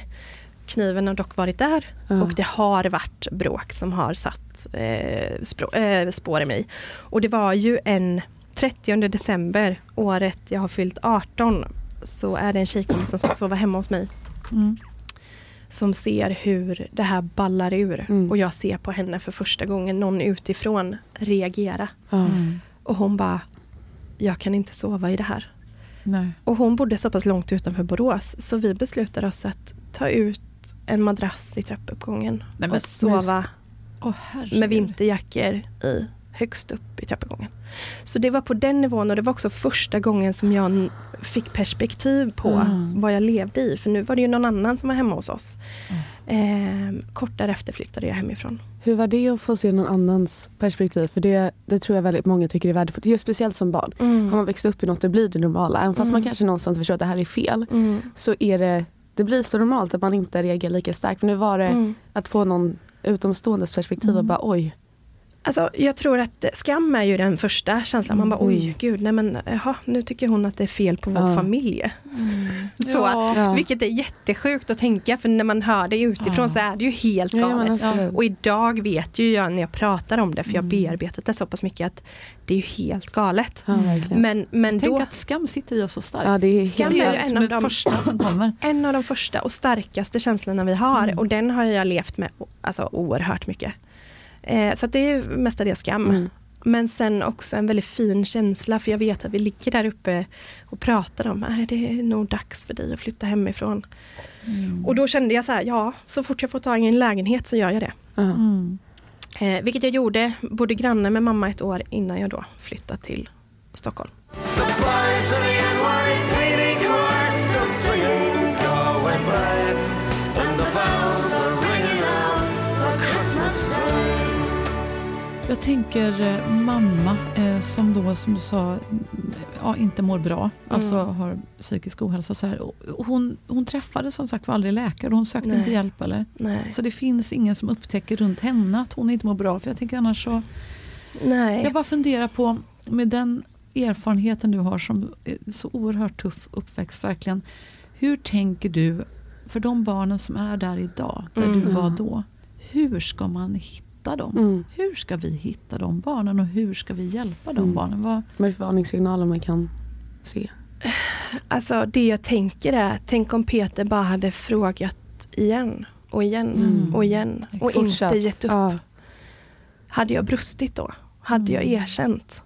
Kniven har dock varit där Ja. och det har varit bråk som har satt eh, eh, spår i mig. Och det var ju en 30 december, året jag har fyllt 18, så är det en tjejkompis som ska sova hemma hos mig Mm. Som ser hur det här ballar ur Mm. och jag ser på henne för första gången någon utifrån reagera. Mm. Och hon bara, jag kan inte sova i det här. Nej. Och hon bodde så pass långt utanför Borås så vi beslutade oss att ta ut en madrass i trappuppgången Nej, men- och sova herregud. med vinterjackor i, högst upp i trappuppgången. Så det var på den nivån och det var också första gången som jag fick perspektiv på Mm. vad jag levde i. För nu var det ju någon annan som var hemma hos oss. Ehm, kort därefter flyttade jag hemifrån. Hur var det att få se någon annans perspektiv? För det, det tror jag väldigt många tycker är värdefullt. Just speciellt som barn. Har man växt upp i något, det blir det normala. Även fast man kanske någonstans förstår att det här är fel. Mm. Så är det, det blir så normalt att man inte reagerar lika starkt. Men nu var det Mm. att få någon utomståendes perspektiv och bara oj. Alltså, jag tror att skam är ju den första känslan. Man bara Mm. oj gud, nej men jaha, nu tycker hon att det är fel på vår Ja. familj. Så, Ja. Ja. Vilket är jättesjukt att tänka för när man hör det utifrån Ja. så är det ju helt Ja, galet. absolut. och idag vet ju jag när jag pratar om det, för jag har Mm. bearbetat det så pass mycket att det är ju helt galet. Ja. Men, men Tänk då, att skam sitter i oss så starkt. ja, det är Skam är en av de- första som kommer. en av de första och starkaste känslorna vi har Mm. och den har jag levt med alltså, oerhört mycket. Eh, så att det är mestadels skam. Mm. Men sen också en väldigt fin känsla för jag vet att vi ligger där uppe och pratar om att det är nog dags för dig att flytta hemifrån. Mm. Och då kände jag så här, ja så fort jag får tag i en lägenhet så gör jag det. Mm. Eh, vilket jag gjorde, bodde granne med mamma ett år innan jag då flyttade till Stockholm. Jag tänker eh, mamma eh, som då som du sa mm, ja, inte mår bra, alltså har psykisk ohälsa. Så här. Hon, hon träffade som sagt var aldrig läkare, hon sökte Nej. inte hjälp. Eller? Nej. Så det finns ingen som upptäcker runt henne att hon inte mår bra. För jag tänker annars så, Nej. jag bara funderar på med den erfarenheten du har som är så oerhört tuff uppväxt verkligen. Hur tänker du för de barnen som är där idag, där Mm. du var då. Hur ska man hitta dem? Mm. Hur ska vi hitta de barnen och hur ska vi hjälpa de Mm. barnen? Vad, är det för varningssignaler man kan se? Alltså det jag tänker är, tänk om Peter bara hade frågat igen och igen Mm. och igen och Fortsatt. inte gett upp. Ja. Hade jag brustit då? Hade jag Mm. erkänt?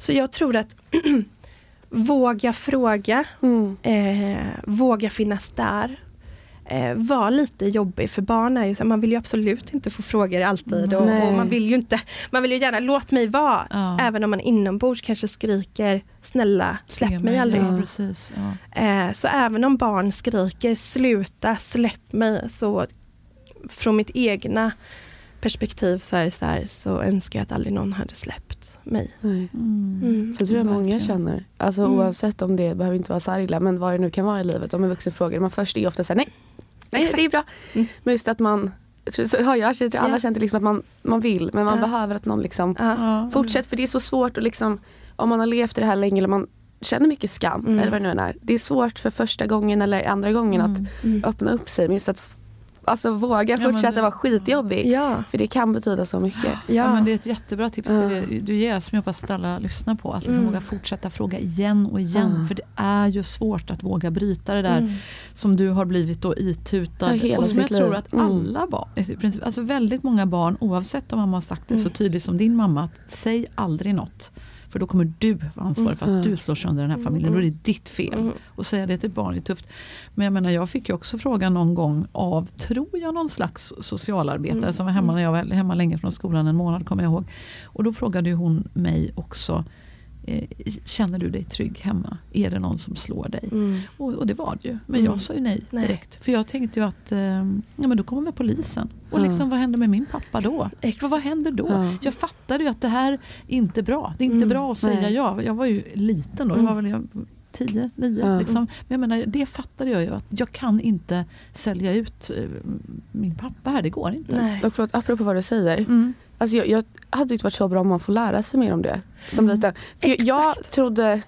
Så jag tror att våga fråga, Mm. eh, våga finnas där. Eh, var lite jobbig för barn är ju så här, man vill ju absolut inte få frågor alltid och, och man vill ju inte, man vill ju gärna låt mig vara. Ja. Även om man inombords kanske skriker snälla släpp se mig aldrig. Ja, precis. Ja. Eh, så även om barn skriker sluta, släpp mig, så från mitt egna perspektiv så är det så, här, så önskar jag att aldrig någon hade släppt mig. Mm. Mm. Så tror jag många känner. Alltså Mm. oavsett om det behöver inte vara så här illa men vad det nu kan vara i livet. Om en vuxen frågar man först är ofta såhär nej, nej Exakt. det är bra. Mm. Men just att man, så har jag, tror alla Ja. känt liksom att man, man vill men man Ja. behöver att någon liksom. Ja. fortsätter. För det är så svårt att liksom, om man har levt i det här länge eller man känner mycket skam Mm. eller vad det nu än är. Det är svårt för första gången eller andra gången att Mm. öppna upp sig. Men just att alltså, våga men fortsätta det- vara skitjobbig. Ja, För det kan betyda så mycket. ja. Ja, men det är ett jättebra tips Ja. det du ger som jag hoppas att alla lyssnar på. Att liksom Mm. våga fortsätta fråga igen och igen. Ja. För det är ju svårt att våga bryta det där Mm. som du har blivit då itutad. Ja, hela och som jag sitt tror liv. att Mm. alla barn, i princip, alltså väldigt många barn oavsett om mamma har sagt det så Mm. tydligt som din mamma. att Säg aldrig något. För då kommer du vara ansvarig för att Mm. du slår sönder den här familjen. Då är det ditt fel. Mm. Och säga det till ett barn är tufft. Men jag menar jag fick ju också frågan någon gång av, tror jag, någon slags socialarbetare Mm. som var hemma när jag var hemma länge från skolan en månad kommer jag ihåg. Och då frågade ju hon mig också känner du dig trygg hemma? Är det någon som slår dig? Mm. Och, och det var det ju. Men Mm. jag sa ju nej Nej. direkt. För jag tänkte ju att eh, ja, men då kommer väl polisen. Och Ja. liksom, vad händer med min pappa då? Exakt. Vad, händer då? Ja. Jag fattade ju att det här är inte bra. Det är inte Mm. bra att säga Nej. ja. Jag var ju liten då. Jag var väl jag, 10, 9 Ja. liksom. Men jag menar, det fattade jag ju att jag kan inte sälja ut eh, min pappa här. Det går inte. Nej. Och förlåt, apropå vad du säger. Mm. Alltså jag, jag hade tyckt varit så bra om man får lära sig mer om det som liten. För jag, jag trodde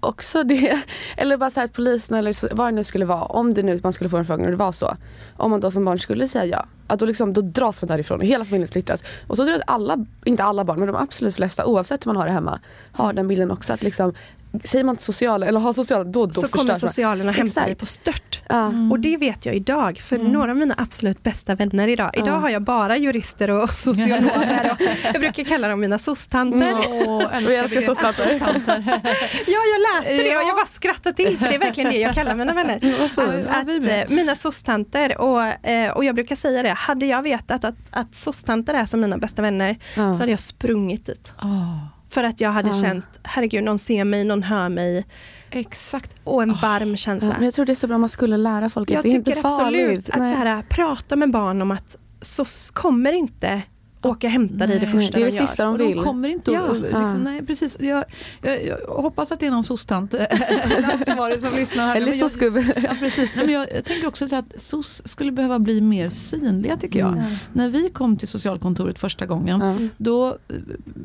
också det. Eller bara så att polisen eller så, vad det nu skulle vara. Om det nu man skulle få en fråga och det var så. Om man då som barn skulle säga ja. Att då, liksom, då dras man därifrån och hela familjen splittras. Och så tror jag att alla, inte alla barn men de absolut flesta oavsett hur man har det hemma. Har den bilden också att liksom Säger man inte social eller har social då, då så kommer socialen och hämtar dig på stört. Ja. Och det vet jag idag, för Mm. några av mina absolut bästa vänner idag. Idag Ja. har jag bara jurister och socionomer. Och jag brukar kalla dem mina soc-tanter. Åh, Och jag älskar soc-tanter. Ja, jag läste det och Ja. jag bara skrattade till, för det är verkgen det jag kallar mina vänner. Att, med. eh, mina soc-tanter, och, eh, och jag brukar säga det, hade jag vetat att, att soc-tanter är som mina bästa vänner, så hade jag sprungit dit. Ah, För att jag hade Ja. känt, herregud, någon ser mig, någon hör mig. exakt. Och en varm Ja, känsla. men jag tror det är så bra om man skulle lära folk att Jag det är inte tycker farligt. absolut att så här, prata med barn om att SOS kommer inte åka och hämta dig det första det är det de gör. sista de Och vill. de kommer inte Ja. att... Liksom, nej, precis. Jag, jag, jag hoppas att det är någon soc-tant eller ansvarig som lyssnar. Här. Eller Men jag- soc-gubbe. Ja, precis. Nej, men jag, jag tänker också så att SOS skulle behöva bli mer synliga tycker jag. Mm. När vi kom till socialkontoret första gången Ja. då eh,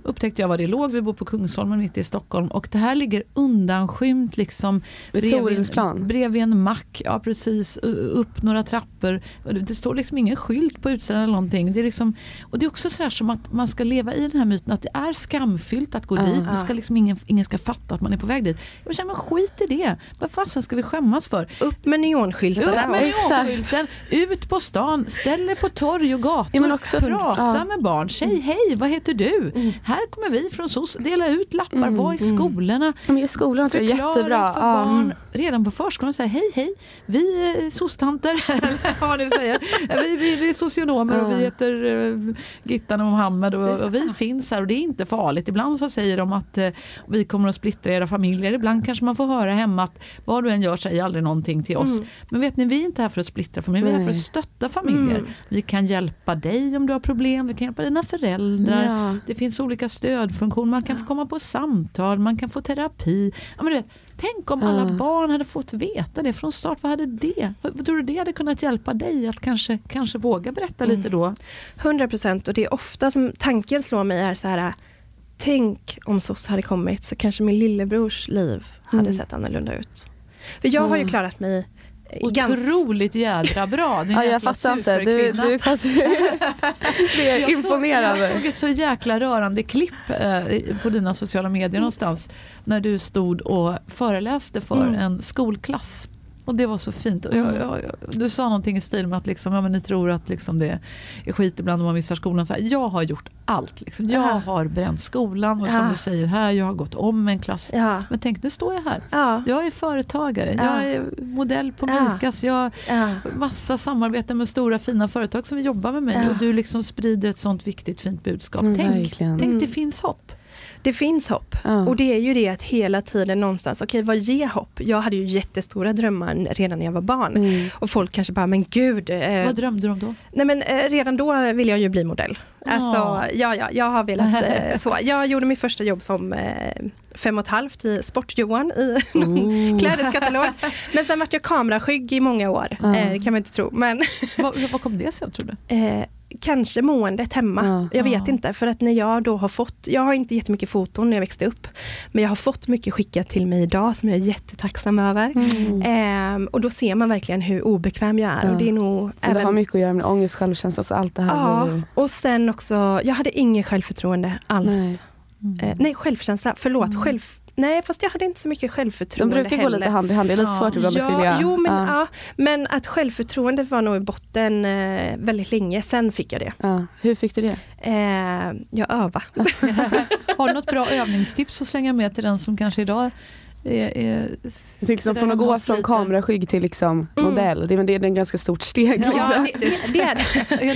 upptäckte jag var det låg. Vi bor på Kungsholmen mitt i Stockholm och det här ligger undanskymt liksom Vid Torinsplan. bredvid en mack. Ja precis, upp några trappor. Och det- Det står liksom ingen skylt på utsidan eller någonting. Det är liksom, och det är också så här som att man ska leva i den här myten att det är skamfyllt att gå Ja. dit. Det ska liksom ingen, ingen ska fatta att man är på väg dit. Jag känner, men skit i det. Vad fasen ska vi skämmas för? Upp med neonskyltarna. Upp med neonskylten, ut på stan, ställ er på torg och gator, Ja, också- prata ja. Mm. med barn, säg hej, vad heter du? Här kommer vi från SOS, dela ut lappar, Mm, var i skolorna. Men i skolan tror jag är Förklara jättebra. för Ja. barn redan på förskolan, säga hej hej, vi är soc-tanter, eller vad man nu säger. Vi, vi, vi är socionomer och vi heter uh, Gittan och Mohammed och, och vi finns här och det är inte farligt. Ibland så säger de att eh, vi kommer att splittra era familjer. Ibland kanske man får höra hemma att vad du än gör säg aldrig någonting till oss. Men vet ni, vi är inte här för att splittra familjer, vi är här för att stötta familjer. Mm. Vi kan hjälpa dig om du har problem, vi kan hjälpa dina föräldrar. Ja. Det finns olika stödfunktioner, man kan få komma på samtal, man kan få terapi. Ja, men du vet, tänk om alla barn hade fått veta det från start. Vad hade det? Vad, vad tror du det hade kunnat hjälpa dig att kanske, kanske våga berätta lite då? 100 procent och det är ofta som tanken slår mig är så här Tänk om SOS hade kommit så kanske min lillebrors liv hade Mm. sett annorlunda ut. För jag har ju Mm. klarat mig. Otroligt jädra bra. Ja, jag fattar inte. Du, du det är Jag såg, imponerande. jag såg ett så jäkla rörande klipp eh, på dina sociala medier någonstans när du stod och föreläste för Mm. en skolklass. Och det var så fint. Och jag, jag, jag, du sa någonting i stil med att liksom, ja, men ni tror att liksom det är skit ibland om man missar skolan. Så här, jag har gjort allt. Liksom. Jag Ja. har bränt skolan och som Ja. du säger här, jag har gått om en klass. Ja, Men tänk, nu står jag här. ja, Jag är företagare, Ja. jag är modell på Ja. Mikas, jag ja. massa samarbeten med stora fina företag som vill jobba med mig Ja. och du liksom sprider ett sånt viktigt fint budskap. Mm, tänk, verkligen. tänk det Mm. finns hopp. Det finns hopp. Ja. Och det är ju det att hela tiden någonstans, okej vad ger hopp? Jag hade ju jättestora drömmar redan när jag var barn. Mm. Och folk kanske bara, men gud. Eh, Vad drömde du om då? nej men eh, redan då ville jag ju bli modell. Alltså, Ja. ja, ja, jag har velat eh, så. Jag gjorde mitt första jobb som eh, fem och ett halvt i Sport-Johan i någon klädeskatalog. Men sen vart jag kameraskygg i många år. Ja. Eh, det kan man inte tro. Men vad, vad kom det sig av tror du? Kanske måendet hemma. Ja. jag vet Ja. inte, för att när jag då har fått, jag har inte jättemycket foton när jag växte upp, men jag har fått mycket skickat till mig idag som jag är jättetacksam över. Mm. Ehm, och då ser man verkligen hur obekväm jag är. Ja. Och det är nog Det har mycket att göra med ångest, självkänsla, så allt det här. Ja, och sen också, jag hade ingen självförtroende alls. Nej. Nej, eh, nej självkänsla, förlåt. Själv, nej, fast jag hade inte så mycket De självförtroende brukar gå heller. lite hand i hand, det är lite Ja. svårt ibland att skilja. Ja, jo, men, ja. ja, men att självförtroendet var nog i botten eh, väldigt länge, sen fick jag det. Ja. Hur fick du det? Eh, jag övade. Har du något bra övningstips att slänga med till den som kanske idag är, är Det är liksom från att gå från kameraskygg till liksom Mm. modell, det, är- det är ett ganska stort steg. Ja, liksom. det, det är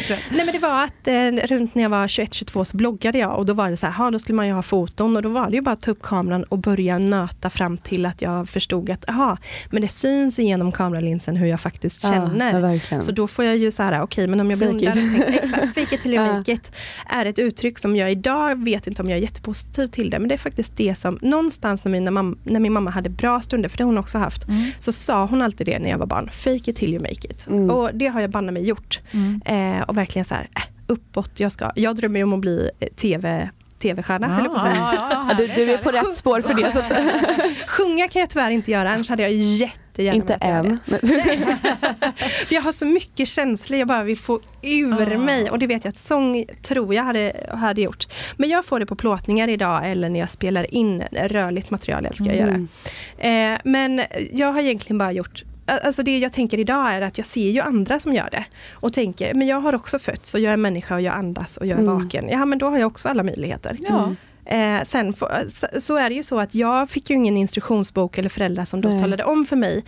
det. Nej men det var att eh, runt när jag var 21-22 så bloggade jag och då var det så här, ha, då skulle man ju ha foton och då var det ju bara att ta upp kameran och börja nöta fram till att jag förstod att, aha, men det syns igenom kameralinsen hur jag faktiskt känner. Ja, verkligen. Så då får jag ju så här, okej men om jag blundar och tänker, fake it till you make it, är ett uttryck som jag idag vet inte om jag är jättepositiv till det, men det är faktiskt det som någonstans när, mina mam- när min mamma hade bra stunder, för det har hon också haft, Mm. så sa hon alltid det när jag var barn, fake it till you make it. Mm. Och det har jag banne mig gjort. Mm. Eh, och verkligen så här, äh, uppåt, jag ska, jag drömmer ju om att bli eh, TV TV-stjärna, jag på säga. Ja, du, du är på rätt spår för det. Så att, Sjunga kan jag tyvärr inte göra, annars hade jag jättegärna inte än. För jag har så mycket känslor jag bara vill få ur Ah. mig och det vet jag att sång tror jag hade, hade gjort. Men jag får det på plåtningar idag eller när jag spelar in rörligt material, älskar jag att Mm. göra. Eh, men jag har egentligen bara gjort Alltså det jag tänker idag är att jag ser ju andra som gör det. Och tänker, men jag har också fötts och jag är människa och jag andas och jag är Mm. vaken. Ja men då har jag också alla möjligheter. Ja. Eh, sen får- så, är det ju så att jag fick ju ingen instruktionsbok eller föräldrar som då Nej. talade om för mig.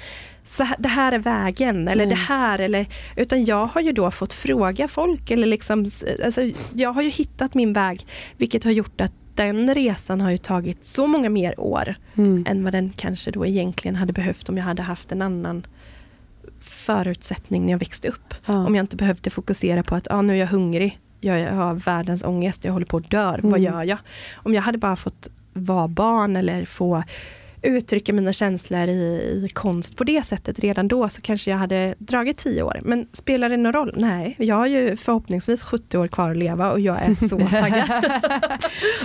Så det här är vägen eller Nej. det här eller utan jag har ju då fått fråga folk eller liksom alltså, jag har ju hittat min väg vilket har gjort att den resan har ju tagit så många mer år Mm. än vad den kanske då egentligen hade behövt om jag hade haft en annan förutsättning när jag växte upp. Ja. Om jag inte behövde fokusera på att ah, nu är jag hungrig, jag har världens ångest, jag håller på att dö, vad Mm. gör jag? Om jag hade bara fått vara barn eller få uttrycka mina känslor i, i konst på det sättet redan då så kanske jag hade dragit tio år. Men spelar det någon roll? Nej, jag har ju förhoppningsvis 70 år kvar att leva och jag är så taggad.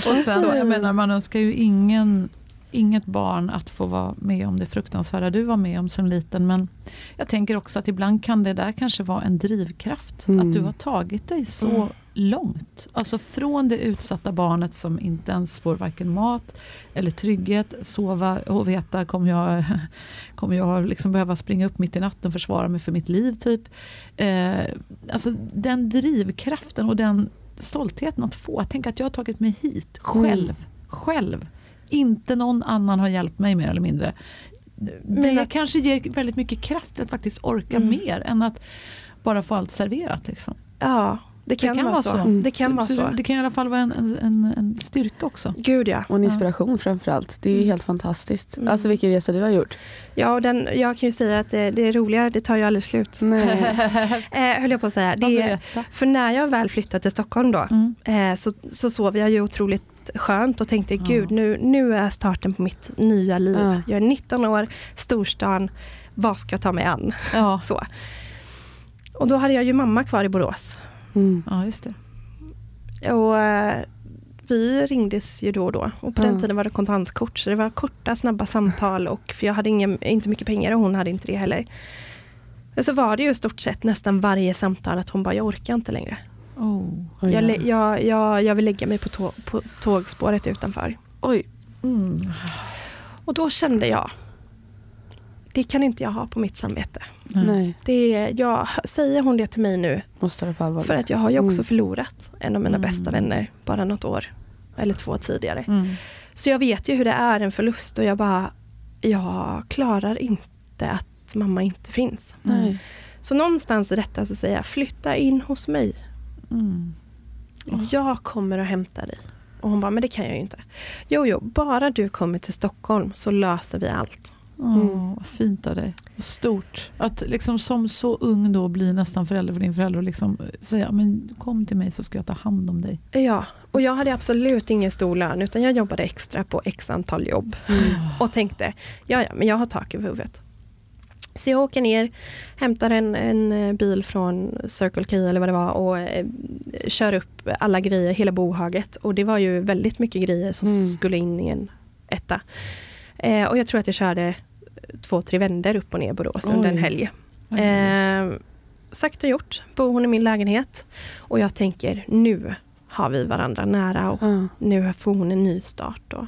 Och sen, jag menar, man önskar ju ingen, inget barn att få vara med om det fruktansvärda du var med om som liten. Men jag tänker också att ibland kan det där kanske vara en drivkraft. Mm. Att du har tagit dig så Mm. Långt. Alltså från det utsatta barnet som inte ens får varken mat eller trygghet, sova och veta kommer jag, kommer jag liksom behöva springa upp mitt i natten och försvara mig för mitt liv. typ. Eh, alltså den drivkraften och den stoltheten att få. Tänk att jag har tagit mig hit själv. Själv. Inte någon annan har hjälpt mig mer eller mindre. Det Mina- kanske ger väldigt mycket kraft att faktiskt orka Mm. mer än att bara få allt serverat. Liksom. Ja, det kan, vara så. Mm. Det kan vara så. Det kan i alla fall vara en, en, en, styrka också. Gud ja. Och en inspiration framförallt. Det är ju helt fantastiskt. Mm. Alltså vilken resa du har gjort. Ja, och den, jag kan ju säga att det, det är roliga, det tar ju aldrig slut. Nej. Eh, höll jag på att säga. Ja, Det, berätta. för när jag väl flyttade till Stockholm då, Mm. eh, så, så sov jag ju otroligt skönt och tänkte Ja. gud nu, nu är starten på mitt nya liv. Ja. Jag är 19 år, storstan, vad ska jag ta mig an? Ja. Så. Och då hade jag ju mamma kvar i Borås. Mm. ja, just det. Och eh, vi ringdes ju då och då. Och på den Ja. tiden var det kontantkort. Så det var korta, snabba samtal. Och för jag hade ingen, inte mycket pengar och hon hade inte det heller. Men så var det ju i stort sett nästan varje samtal att hon bara, jag orkar inte längre. Oh. Jag, ja. jag, jag, jag vill lägga mig på, tå- på tågspåret utanför. Oj. Mm. Och då kände jag, det kan inte jag ha på mitt samvete. Nej. Det är, jag, säger hon det till mig nu, för att jag har ju också Mm. förlorat en av mina Mm. bästa vänner bara något år eller två tidigare. Mm. Så jag vet ju hur det är en förlust och jag bara, jag klarar inte att mamma inte finns. Nej. Så någonstans i detta så säger jag, flytta in hos mig. Mm. Jag kommer att hämta dig. Och hon bara, men det kan jag ju inte. Jo, jo, bara du kommer till Stockholm så löser vi allt. Mm. Vad fint av dig. Stort. Att liksom som så ung då bli nästan förälder för din förälder och liksom säga men kom till mig så ska jag ta hand om dig. Ja, och jag hade absolut ingen stor lön utan jag jobbade extra på x antal jobb. Och tänkte, ja ja, men jag har tak över huvudet. Så jag åker ner, hämtar en, en eh, bil från Circle K eller vad det var och eh, kör upp alla grejer, hela bohaget. Och det var ju väldigt mycket grejer som Mm. skulle in i en etta. Eh, och jag tror att jag körde två, tre vändor upp och ner Borås under en helg. Eh, sagt och gjort, bor hon i min lägenhet. Och jag tänker, nu har vi varandra nära och Ja. nu får hon en ny start. Då.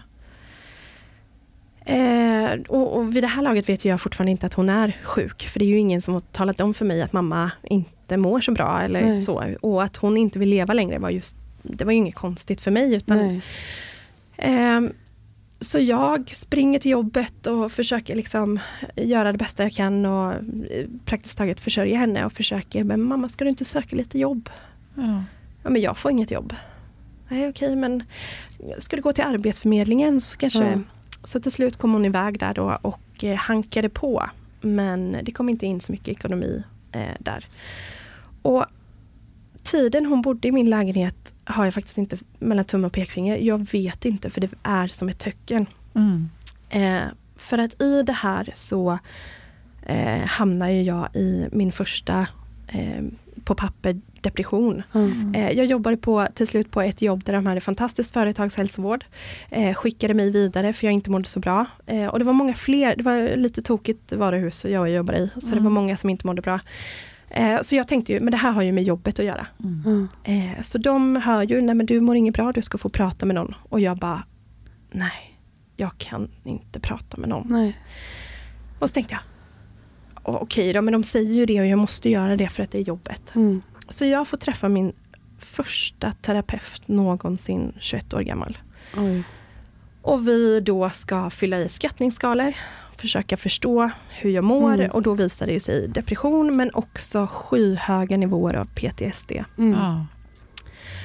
Eh, och, och vid det här laget vet jag fortfarande inte att hon är sjuk. För det är ju ingen som har talat om för mig att mamma inte mår så bra. eller Nej. så. Och att hon inte vill leva längre var just, det var ju inget konstigt för mig. Utan, Nej. Så jag springer till jobbet och försöker liksom göra det bästa jag kan och eh, praktiskt taget försörja henne och försöker, men mamma ska du inte söka lite jobb? Ja. Ja men jag får inget jobb. Nej okej men ska du gå till Arbetsförmedlingen så kanske Mm. Så till slut kom hon iväg där då och eh, hankade på. Men det kom inte in så mycket ekonomi eh, där. Och tiden hon bodde i min lägenhet har jag faktiskt inte mellan tumme och pekfinger. Jag vet inte för det är som ett töcken. Mm. Eh, för att i det här så eh, hamnar jag i min första eh, på papper depression. Mm. Eh, jag jobbade på, till slut på ett jobb där de hade fantastisk företagshälsovård. Eh, skickade mig vidare för jag inte mådde så bra. Eh, och det var många fler, det var lite tokigt varuhus jag jobbade i. Så det var många som inte mådde bra. Eh, så jag tänkte ju, men det här har ju med jobbet att göra. Mm. Eh, så de hör ju, nej men du mår inget bra, du ska få prata med någon. Och jag bara, nej, jag kan inte prata med någon. Nej. Och så tänkte jag, "Å, okej då, men de säger ju det och jag måste göra det för att det är jobbet. Mm. Så jag får träffa min första terapeut någonsin, 21 år gammal. Oj. Och vi då ska fylla i skattningsskalor, försöka förstå hur jag mår Mm. och då visar det sig depression men också skyhöga nivåer av PTSD. Mm. Ja.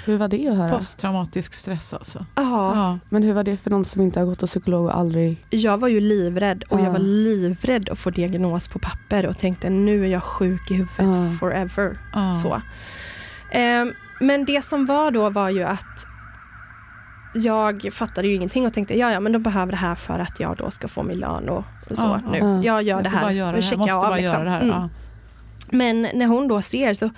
Hur var det att höra? Posttraumatisk stress alltså. Ja, Ja. Men hur var det för någon som inte har gått till psykolog och aldrig... jag var ju livrädd och jag Ja. var livrädd att få diagnos på papper och tänkte nu är jag sjuk i huvudet Ja. forever. Ja. Så. Ehm, men det som var då var ju att jag fattade ju ingenting och tänkte ja, ja men de behöver det här för att jag då ska få min lön och och så Ja, nu. ja. Jag gör Jag det här. bara göra och det här. checkar Måste av, bara liksom. göra det här. Mm. Men när hon då ser så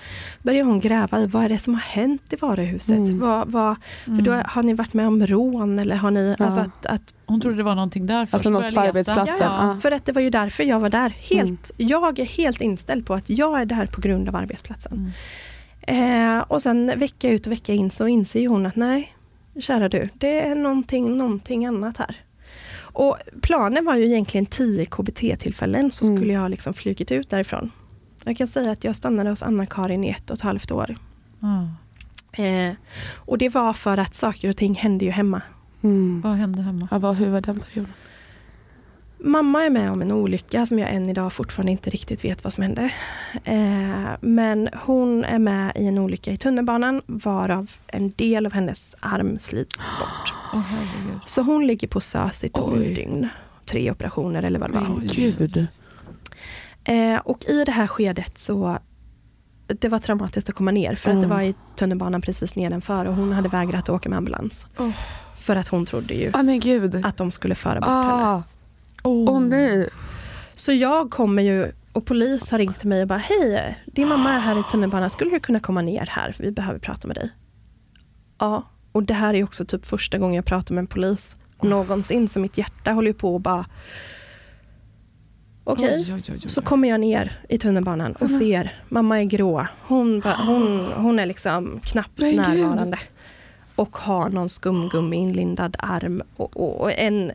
börjar hon gräva i vad är det som har hänt i varuhuset. Mm. Vad, vad, för Mm. då har ni varit med om rån eller har ni, Ja. alltså att, att Hon trodde det var någonting där först. Alltså något på arbetsplatsen. Ja, Ja. för att det var ju därför jag var där. Helt, Jag är helt inställd på att jag är där på grund av arbetsplatsen. Eh, och sen vecka ut och vecka in så inser hon att nej, kära du, det är någonting, någonting annat här. Och planen var ju egentligen 10 KBT-tillfällen så Mm. skulle jag liksom flugit ut därifrån. Jag kan säga att jag stannade hos Anna-Karin i ett och ett halvt år. Ja. Eh, och det var för att saker och ting hände ju hemma. Mm. Vad hände hemma? Ja, vad, hur var den perioden? Mamma är med om en olycka som jag än idag fortfarande inte riktigt vet vad som hände. Eh, men hon är med i en olycka i tunnelbanan varav en del av hennes arm slits bort. Herregud. Så hon ligger på SÖS i 12 Oj. dygn. Tre operationer eller vad det var. Men gud. Eh, och i det här skedet så det var traumatiskt att komma ner för att det Mm. var i tunnelbanan precis nedanför och hon hade vägrat åka med ambulans. Oh. För att hon trodde ju Ah, gud. att de skulle föra bort henne. Ah. Oh. Åh nej. Så jag kommer ju och polis har ringt till mig och bara Hej, din mamma är här i tunnelbanan. Skulle du kunna komma ner här? Vi behöver prata med dig. Ja, och det här är också typ första gången jag pratar med en polis någonsin. Så mitt hjärta håller ju på och bara Okej, oj. så kommer jag ner i tunnelbanan och ser mamma är grå. Hon, bara, hon, hon är liksom knappt Men gud. närvarande. Och har någon skumgummi inlindad arm. Och, och, och en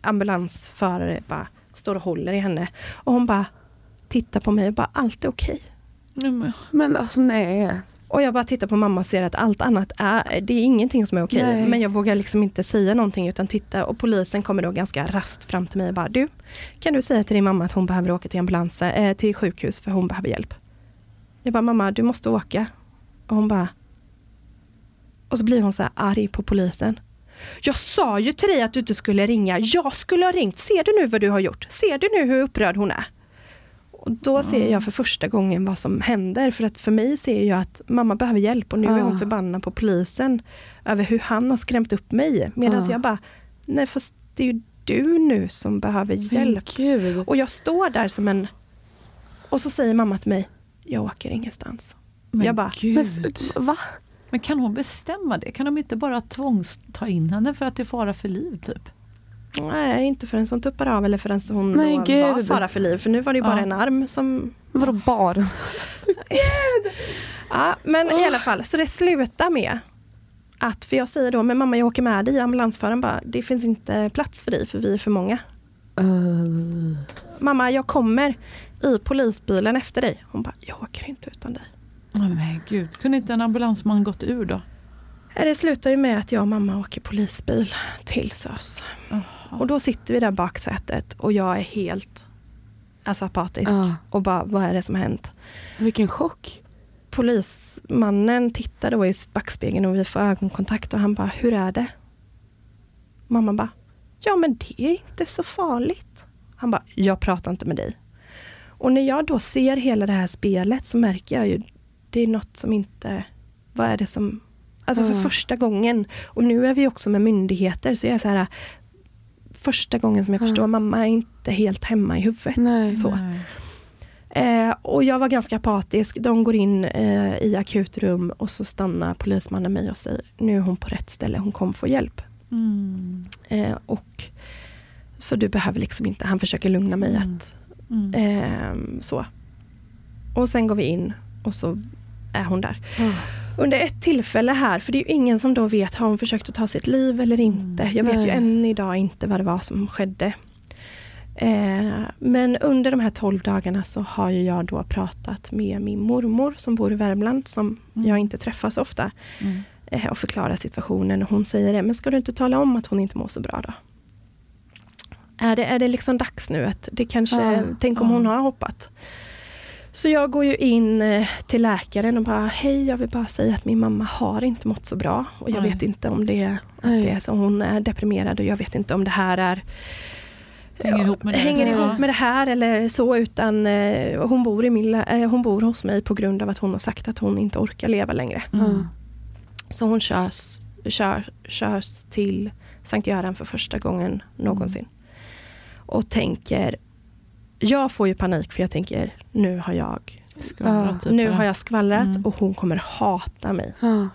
ambulansförare bara står och håller i henne. Och hon bara tittar på mig och bara, allt är okej. Men- Men alltså nej. Och jag bara tittar på mamma och ser att allt annat är, det är ingenting som är okej. Nej. Men jag vågar liksom inte säga någonting utan titta och polisen kommer då ganska rast fram till mig och bara du, kan du säga till din mamma att hon behöver åka till ambulansen, eh, till sjukhus för hon behöver hjälp. Jag bara mamma du måste åka. Och hon bara och så blir hon så här arg på polisen. Jag sa ju till dig att du inte skulle ringa. Jag skulle ha ringt. Ser du nu vad du har gjort? Ser du nu hur upprörd hon är? Och då ser jag för första gången vad som händer. För att för mig ser jag att mamma behöver hjälp och nu är hon förbannad på polisen över hur han har skrämt upp mig. Medan jag bara, nej fast det är ju du nu som behöver hjälp. Och jag står där som en... Och så säger mamma till mig, jag åker ingenstans. Men Jag bara, gud. Men, va? Men kan hon bestämma det? Kan de inte bara tvångs ta in henne för att det är fara för liv? typ? Nej, inte förrän hon tuppar av eller förrän hon Men då gud. var fara för liv. För nu var det ju bara Ja. en arm som... Vadå bara? Ja, men i alla fall, så det slutar med att, för jag säger då, men mamma jag åker med dig. Ambulansföraren bara, det finns inte plats för dig för vi är för många. Uh, Mamma, jag kommer i polisbilen efter dig. Hon bara, jag åker inte utan dig. Oh, men gud, kunde inte en ambulansman gått ur då? Det slutar ju med att jag och mamma åker polisbil till SÖS. Och då sitter vi där baksätet och jag är helt alltså apatisk. Ja. Och bara, vad är det som har hänt? Vilken chock. Polismannen tittar då i backspegeln och vi får ögonkontakt och han bara, hur är det? Mamma bara, ja men det är inte så farligt. Han bara, jag pratar inte med dig. Och när jag då ser hela det här spelet så märker jag ju, det är något som inte, vad är det som, alltså för Ja. första gången, och nu är vi också med myndigheter, så jag är så här, första gången som jag Ja. förstår, mamma är inte helt hemma i huvudet. Nej. Så. Nej. Eh, och jag var ganska apatisk. De går in eh, i akutrum och så stannar polismannen mig och säger nu är hon på rätt ställe, hon kommer få hjälp. Mm. Eh, och Så du behöver liksom inte, han försöker lugna mig Mm. att Mm. Ehm, så. Och sen går vi in och så är hon där. Ja. Under ett tillfälle här, för det är ju ingen som då vet, har hon försökt att ta sitt liv eller inte? Jag vet ju Nej. än idag inte vad det var som skedde. Eh, men under de här 12 dagarna så har ju jag då pratat med min mormor som bor i Värmland, som Mm. jag inte träffar så ofta, Mm. eh, och förklarar situationen. Och hon säger det, men ska du inte tala om att hon inte mår så bra då? Är det, är det liksom dags nu? Att det kanske, Ja, tänk om ja. hon har hoppat. Så jag går ju in eh, till läkaren och bara, hej jag vill bara säga att min mamma har inte mått så bra. Och jag Nej. vet inte om det, är- att det är så. Hon är deprimerad och jag vet inte om det här är Hänger ihop med det. hänger Ja. ihop med det här eller så. Utan eh, hon, bor i min, eh, hon bor hos mig på grund av att hon har sagt att hon inte orkar leva längre. Mm. Så hon körs, kör, körs till Sankt Göran för första gången någonsin. Och tänker, jag får ju panik för jag tänker, nu har jag, Skvallra Ja. typ nu har jag skvallrat Mm. och hon kommer hata mig. Ja.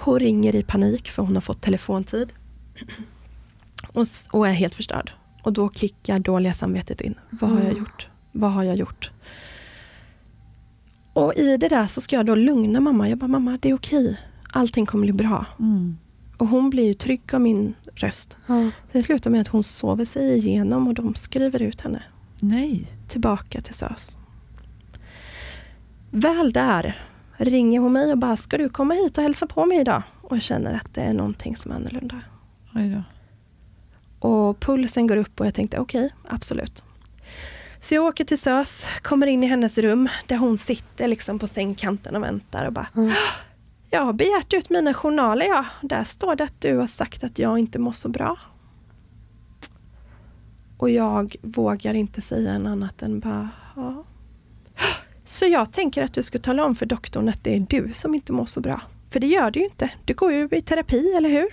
Hon ringer i panik för hon har fått telefontid. Och, och är helt förstörd. Och då kickar dåliga samvetet in. Vad har jag Mm. gjort? Vad har jag gjort? Och i det där så ska jag då lugna mamma. Jag bara, mamma det är okej. Allting kommer bli bra. Mm. Och hon blir ju trygg av min röst. Ja. Det slutar med att hon sover sig igenom och de skriver ut henne Nej. tillbaka till SÖS. Väl där ringer hon mig och bara, ska du komma hit och hälsa på mig idag? Och jag känner att det är någonting som är annorlunda. Oj då. Och pulsen går upp och jag tänkte okej, absolut. Så jag åker till SÖS, kommer in i hennes rum där hon sitter liksom på sängkanten och väntar och bara Mm. Jag har begärt ut mina journaler ja. Där står det att du har sagt att jag inte mår så bra. Och jag vågar inte säga en annat än bara ja. Så jag tänker att du ska tala om för doktorn att det är du som inte mår så bra. För det gör du ju inte. Du går ju i terapi, eller hur?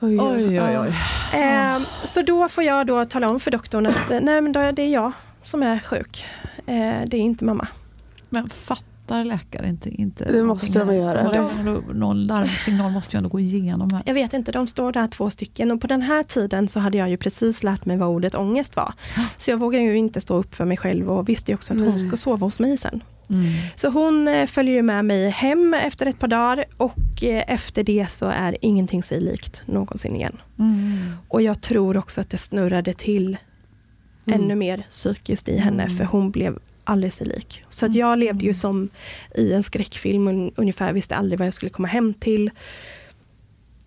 Oj, Oj, oj, oj. Ehm, så då får jag då tala om för doktorn att eh, nej men då är det jag som är sjuk. Eh, det är inte mamma. Men fattar läkare inte? inte Det måste de göra, De Någon larmsignal måste ju ändå gå igenom här. Jag vet inte, de står där två stycken och på den här tiden så hade jag ju precis lärt mig vad ordet ångest var. Så jag vågade ju inte stå upp för mig själv och visste ju också att hon ska sova hos mig sen. Mm. Så hon eh, följer ju med mig hem efter ett par dagar och eh, efter det så är ingenting sig likt någonsin igen. Mm. Och jag tror också att det snurrade till Mm. ännu mer psykiskt i henne Mm. för hon blev aldrig sig lik. Så att jag levde ju som i en skräckfilm un, ungefär, visste aldrig vad jag skulle komma hem till.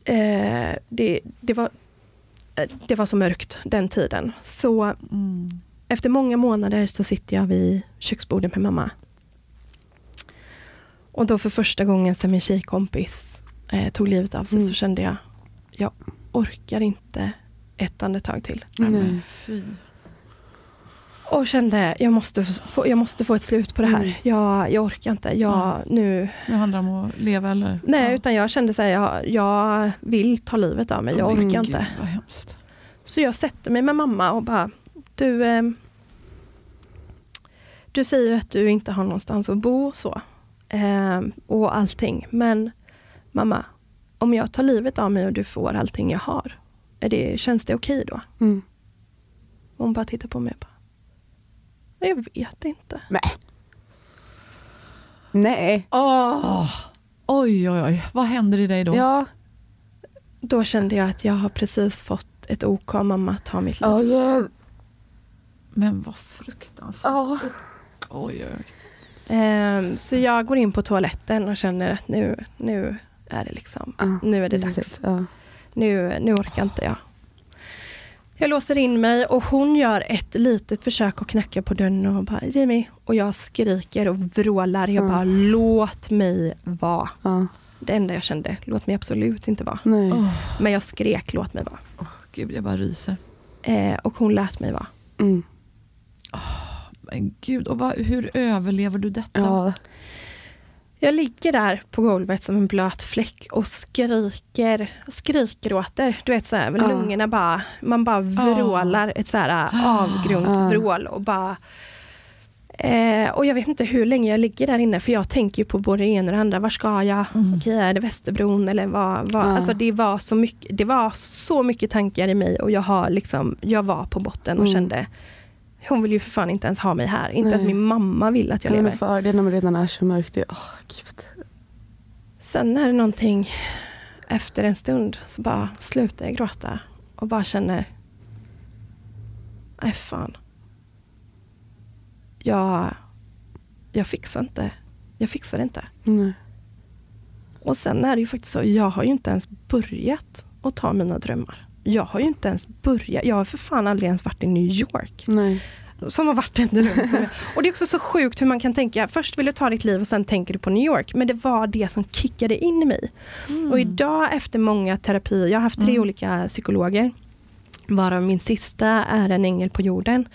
Eh, det, det, var, eh, det var så mörkt den tiden. Så Mm. efter många månader så sitter jag vid köksbordet med mamma. Och då för första gången sen min tjejkompis eh, tog livet av sig Mm. så kände jag, jag orkar inte ett andetag till. Nej, fy. Och kände, jag måste få, jag måste få ett slut på det här. Mm. Jag, jag orkar inte. Jag, nu, Det handlar om att leva eller? nej, Ja. utan jag kände så här, jag, jag vill ta livet av mig. Jag orkar gud, inte. Hemskt. Så jag sätter mig med mamma och bara, du, eh, du säger ju att du inte har någonstans att bo och så. Eh, och allting. Men mamma, om jag tar livet av mig och du får allting jag har, är det, känns det okej då? Mm. Hon bara tittar på mig och bara, jag vet inte. Nej. Åh. Oj, oj, oj. Vad händer i dig då? Ja. Då kände jag att jag har precis fått ett OK av mamma att ta mitt liv. Oh, yeah. Men vad fruktansvärt. oh. Oj, oj, oj. Ehm, så jag går in på toaletten och känner att nu, nu är det liksom, Ja, nu är det precis. dags. Ja. nu, nu orkar inte jag. Jag låser in mig och hon gör ett litet försök att knacka på dörren och bara Jamie och jag skriker och vrålar. Jag Ja. bara låt mig vara. Ja. Det enda jag kände, låt mig absolut inte vara. Nej. Men jag skrek låt mig vara. Gud, jag bara ryser. Eh, och hon lät mig vara. Mm. Men gud, och vad, hur överlever du detta? Ja. Jag ligger där på golvet som en blöt fläck och skriker, skrikgråter. Du vet så här, Ja. lungorna bara, man bara vrålar ett så här avgrundsvrål och bara Eh, och jag vet inte hur länge jag ligger där inne för jag tänker ju på både det ena och det andra. Var ska jag? Okej, är det Västerbron eller vad? vad? Ja. Alltså det var, så mycket, det var så mycket tankar i mig och jag, har liksom, jag var på botten och Mm. kände hon vill ju för fan inte ens ha mig här. Inte Nej. ens min mamma vill att jag lever. för det när man redan är så mörkt. Det, åh, gud. Sen är det någonting efter en stund så bara slutar jag gråta och bara känner Nej fan. Jag, jag fixar inte. Jag fixar det inte. Nej. Och sen är det ju faktiskt så, jag har ju inte ens börjat att ta mina drömmar. Jag har ju inte ens börjat. Jag har för fan aldrig ens varit i New York. Nej. Som har varit en dröm. Och det är också så sjukt hur man kan tänka, först vill du ta ditt liv och sen tänker du på New York. Men det var det som kickade in i mig. Och idag efter många terapier, jag har haft tre olika psykologer. Varav min sista är en ängel på jorden.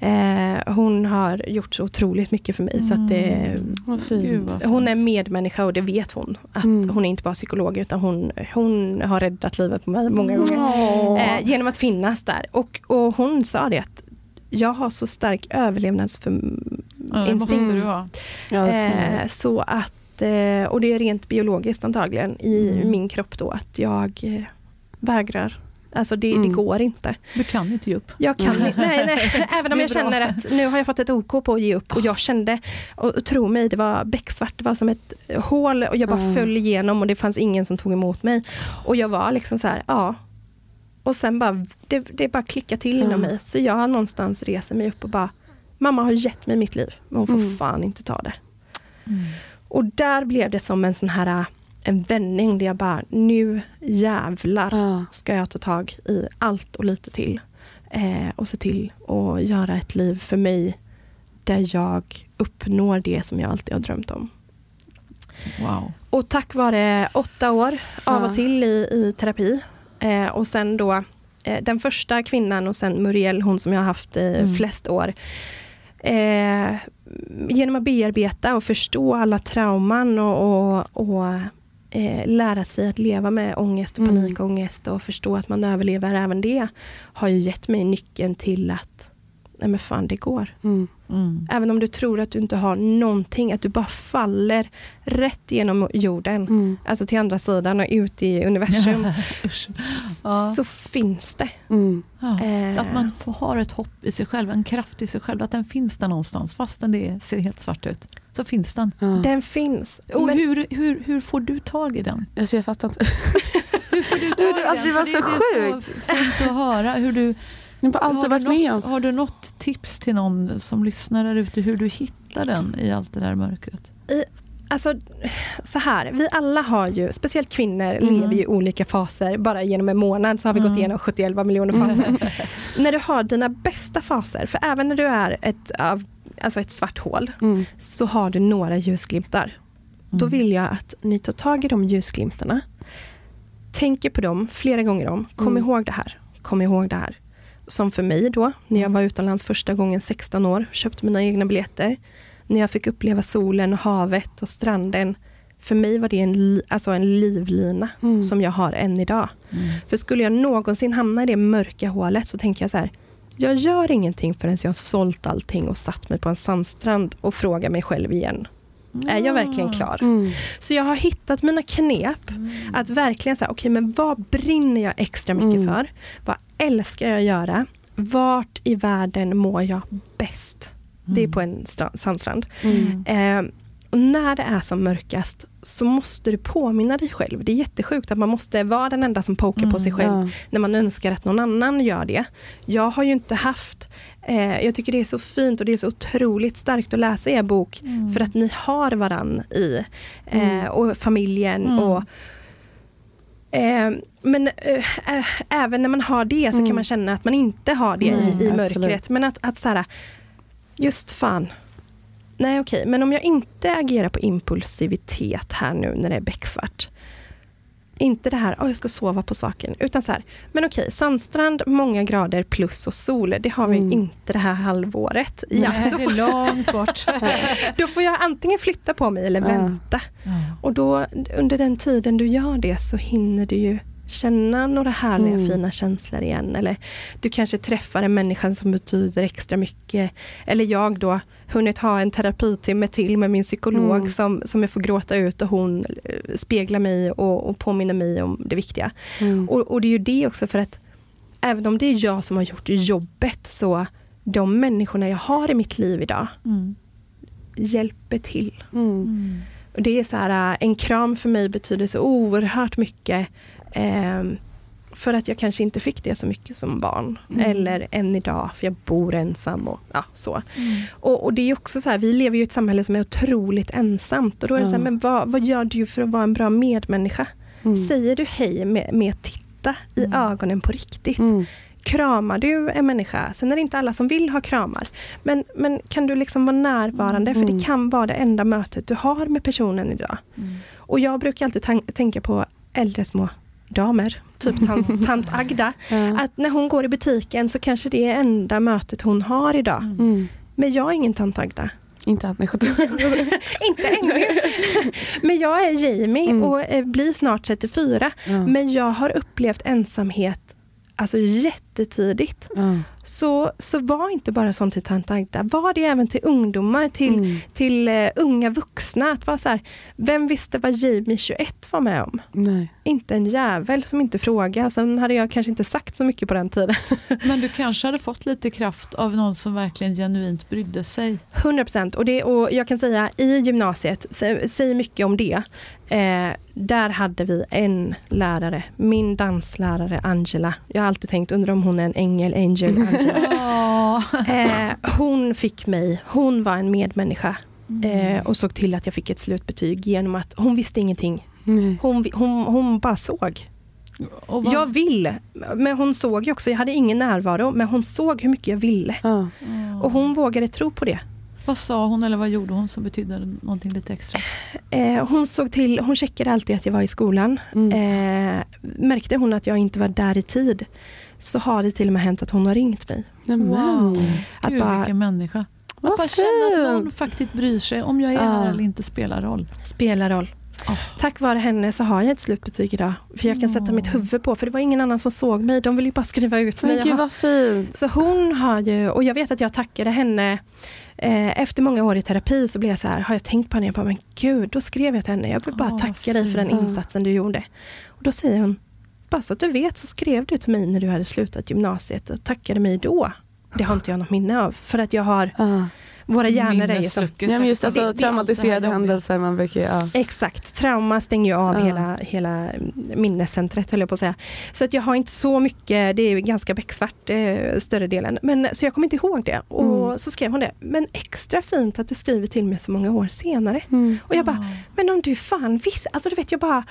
Eh, hon har gjort så otroligt mycket för mig. Så att det, fint. Gud, hon är medmänniska och det vet hon. Att Mm. Hon är inte bara psykolog utan hon, hon har räddat livet på mig många gånger. Åh. Eh, genom att finnas där. Och, och hon sa det att jag har så stark överlevnadsförmåga Ja, Eh, så att, eh, och det är rent biologiskt antagligen i Mm. min kropp då att jag eh, vägrar. Alltså det, det Mm. går inte. Du kan inte ge upp. Jag kan Mm. inte, nej, nej. Även om Det jag känner bra. att nu har jag fått ett OK på att ge upp och jag kände, och, tro mig, det var becksvart, det var som ett hål och jag bara Mm. föll igenom och det fanns ingen som tog emot mig. Och jag var liksom så här, ja. Och sen bara, det, det bara klickade till inom Mm. mig. Så jag någonstans reser mig upp och bara, mamma har gett mig mitt liv, men hon får Mm. fan inte ta det. Och där blev det som en sån här en vändning där jag bara, nu jävlar Ja. ska jag ta tag i allt och lite till. Eh, och se till att göra ett liv för mig där jag uppnår det som jag alltid har drömt om. Wow. Och tack vare åtta år av och till i, i terapi eh, och sen då eh, den första kvinnan och sen Muriel, hon som jag har haft i Mm. flest år. Eh, genom att bearbeta och förstå alla trauman och, och, och eh, lära sig att leva med ångest och Mm. panikångest och förstå att man överlever även det har ju gett mig nyckeln till att nej men fan det går. Mm. Mm. Även om du tror att du inte har någonting, att du bara faller rätt genom jorden. Mm. Alltså till andra sidan och ut i universum. Ja. Så finns det. Mm. Ja. Eh, Att man får ha ett hopp i sig själv, en kraft i sig själv, att den finns där någonstans fastän det ser helt svart ut. Så finns den. Ja. Den finns. Och Men- hur, hur, hur får du tag i den? Alltså, jag fattar inte. Hur får du tag i alltså, den? det var så det är så fint att höra. Hur du, Jag har har, varit du med något, om. har du något tips till någon som lyssnar där ute hur du hittar den i allt det där mörkret? Alltså, så här, vi alla har ju, speciellt kvinnor, Mm. lever ju i olika faser. Bara genom en månad så har vi Mm. gått igenom 71 miljoner faser. när du har dina bästa faser, för även när du är ett, alltså ett svart hål, Mm. så har du några ljusglimtar. Då Mm. vill jag att ni tar tag i de ljusglimtarna. Tänker på dem flera gånger om. Kom Mm. ihåg det här. Kom ihåg det här. Som för mig då, när jag var utomlands första gången 16 år, köpte mina egna biljetter. När jag fick uppleva solen och havet och stranden. För mig var det en, alltså en livlina Mm. som jag har än idag. Mm. För skulle jag någonsin hamna i det mörka hålet så tänker jag så här. Jag gör ingenting förrän jag har sålt allting och satt mig på en sandstrand och frågar mig själv igen. Är jag verkligen klar? Mm. Så jag har hittat mina knep att verkligen säga, okej men vad brinner jag extra mycket Mm. för? Vad älskar jag göra? Vart i världen mår jag bäst? Det är på en stra- sandstrand. Mm. Eh, och när det är som mörkast så måste du påminna dig själv. Det är jättesjukt att man måste vara den enda som pokar på Mm, sig själv Ja. när man önskar att någon annan gör det. Jag har ju inte haft, eh, jag tycker det är så fint och det är så otroligt starkt att läsa er bok Mm. för att ni har varan i eh, Mm. och familjen Mm. och Eh, men eh, även när man har det så Mm. kan man känna att man inte har det Nej, i, i absolut. mörkret. Men att, att så här, just fan. Nej okej, men om jag inte agerar på impulsivitet här nu när det är becksvart. Inte det här, oh, jag ska sova på saken. Utan så här, men okej, sandstrand, många grader plus och sol. Det har vi Mm. inte det här halvåret. Ja, Nej, då, det är långt bort. då får jag antingen flytta på mig eller vänta. Och då under den tiden du gör det så hinner du ju känna några härliga Mm. fina känslor igen. Eller du kanske träffar en människa som betyder extra mycket. Eller jag då, hunnit ha en terapitimme till med min psykolog Mm. som, som jag får gråta ut och hon eh, speglar mig och, och påminner mig om det viktiga. Mm. Och, och det är ju det också för att även om det är jag som har gjort jobbet så de människorna jag har i mitt liv idag Mm. hjälper till. Mm. Och det är så här, äh, en kram för mig betyder så oerhört mycket. Ehm, för att jag kanske inte fick det så mycket som barn. Mm. Eller än idag, för jag bor ensam och ja, så. Mm. Och, och det är också så här, vi lever ju i ett samhälle som är otroligt ensamt. Och då är det så här, men vad, vad gör du för att vara en bra medmänniska? Mm. Säger du hej med, med att titta i Mm. ögonen på riktigt? Mm. Kramar du en människa? Sen är det inte alla som vill ha kramar. Men, men kan du liksom vara närvarande? För Mm. det kan vara det enda mötet du har med personen idag. Mm. Och jag brukar alltid tänka på äldre små damer, typ tant, tant Agda. Ja. Att när hon går i butiken så kanske det är enda mötet hon har idag. Mm. Men jag är ingen tant Agda. Inte att. Inte ännu. Men jag är Jamie Mm. och eh, blir snart 34. Ja. Men jag har upplevt ensamhet alltså jättetidigt. Ja. Så, så var inte bara sånt till tant Agda. Var det även till ungdomar, till, Mm. till eh, unga vuxna. Att vara så här, vem visste vad Jamie 21 var med om? Nej. Inte en jävel som inte frågade. Sen hade jag kanske inte sagt så mycket på den tiden. Men du kanske hade fått lite kraft av någon som verkligen genuint brydde sig. 100 procent. Och, det- och jag kan säga i gymnasiet, sä- säg mycket om det. Eh, där hade vi en lärare, min danslärare Angela. Jag har alltid tänkt, undrar om hon är en ängel, angel, Angela. Ja. Eh, hon fick mig, hon var en medmänniska. Eh, och såg till att jag fick ett slutbetyg genom att hon visste ingenting. Hon, hon, hon bara såg. Jag vill, men hon såg ju också, jag hade ingen närvaro, men hon såg hur mycket jag ville. Ja. Och hon vågade tro på det. Vad sa hon eller vad gjorde hon som betydde någonting lite extra? Eh, hon såg till, hon checkade alltid att jag var i skolan. Mm. Eh, märkte hon att jag inte var där i tid så har det till och med hänt att hon har ringt mig. Wow. Att Gud bara- vilken människa. Att bara känna att någon fint. faktiskt bryr sig om jag är Ja. här eller inte spelar roll. Spelar roll. Åh. Tack vare henne så har jag ett slutbetyg idag. För jag kan sätta mitt huvud på, för det var ingen annan som såg mig. De ville ju bara skriva ut mig. Men gud vad fint. Så hon har ju, och jag vet att jag tackade henne eh, efter många år i terapi så blev jag så här, har jag tänkt på henne? Jag bara, men gud, då skrev jag till henne. Jag vill bara vad tacka dig för den fint. insatsen du gjorde. Och då säger hon, bara så att du vet så skrev du till mig när du hade slutat gymnasiet och tackade mig då. Det har inte jag något minne av. För att jag har, uh våra hjärnor är ju så Ja, men just alltså, traumatiserade händelser. Man brukar, ja. Exakt, trauma stänger ju av Ja. hela, hela minnescentret höll jag på att säga. Så att jag har inte så mycket, det är ganska becksvart eh, större delen. Men, så jag kommer inte ihåg det. Och Mm. så skrev hon det. Men extra fint att du skriver till mig så många år senare. Mm. Och jag bara, men om du fan visste, alltså du vet jag bara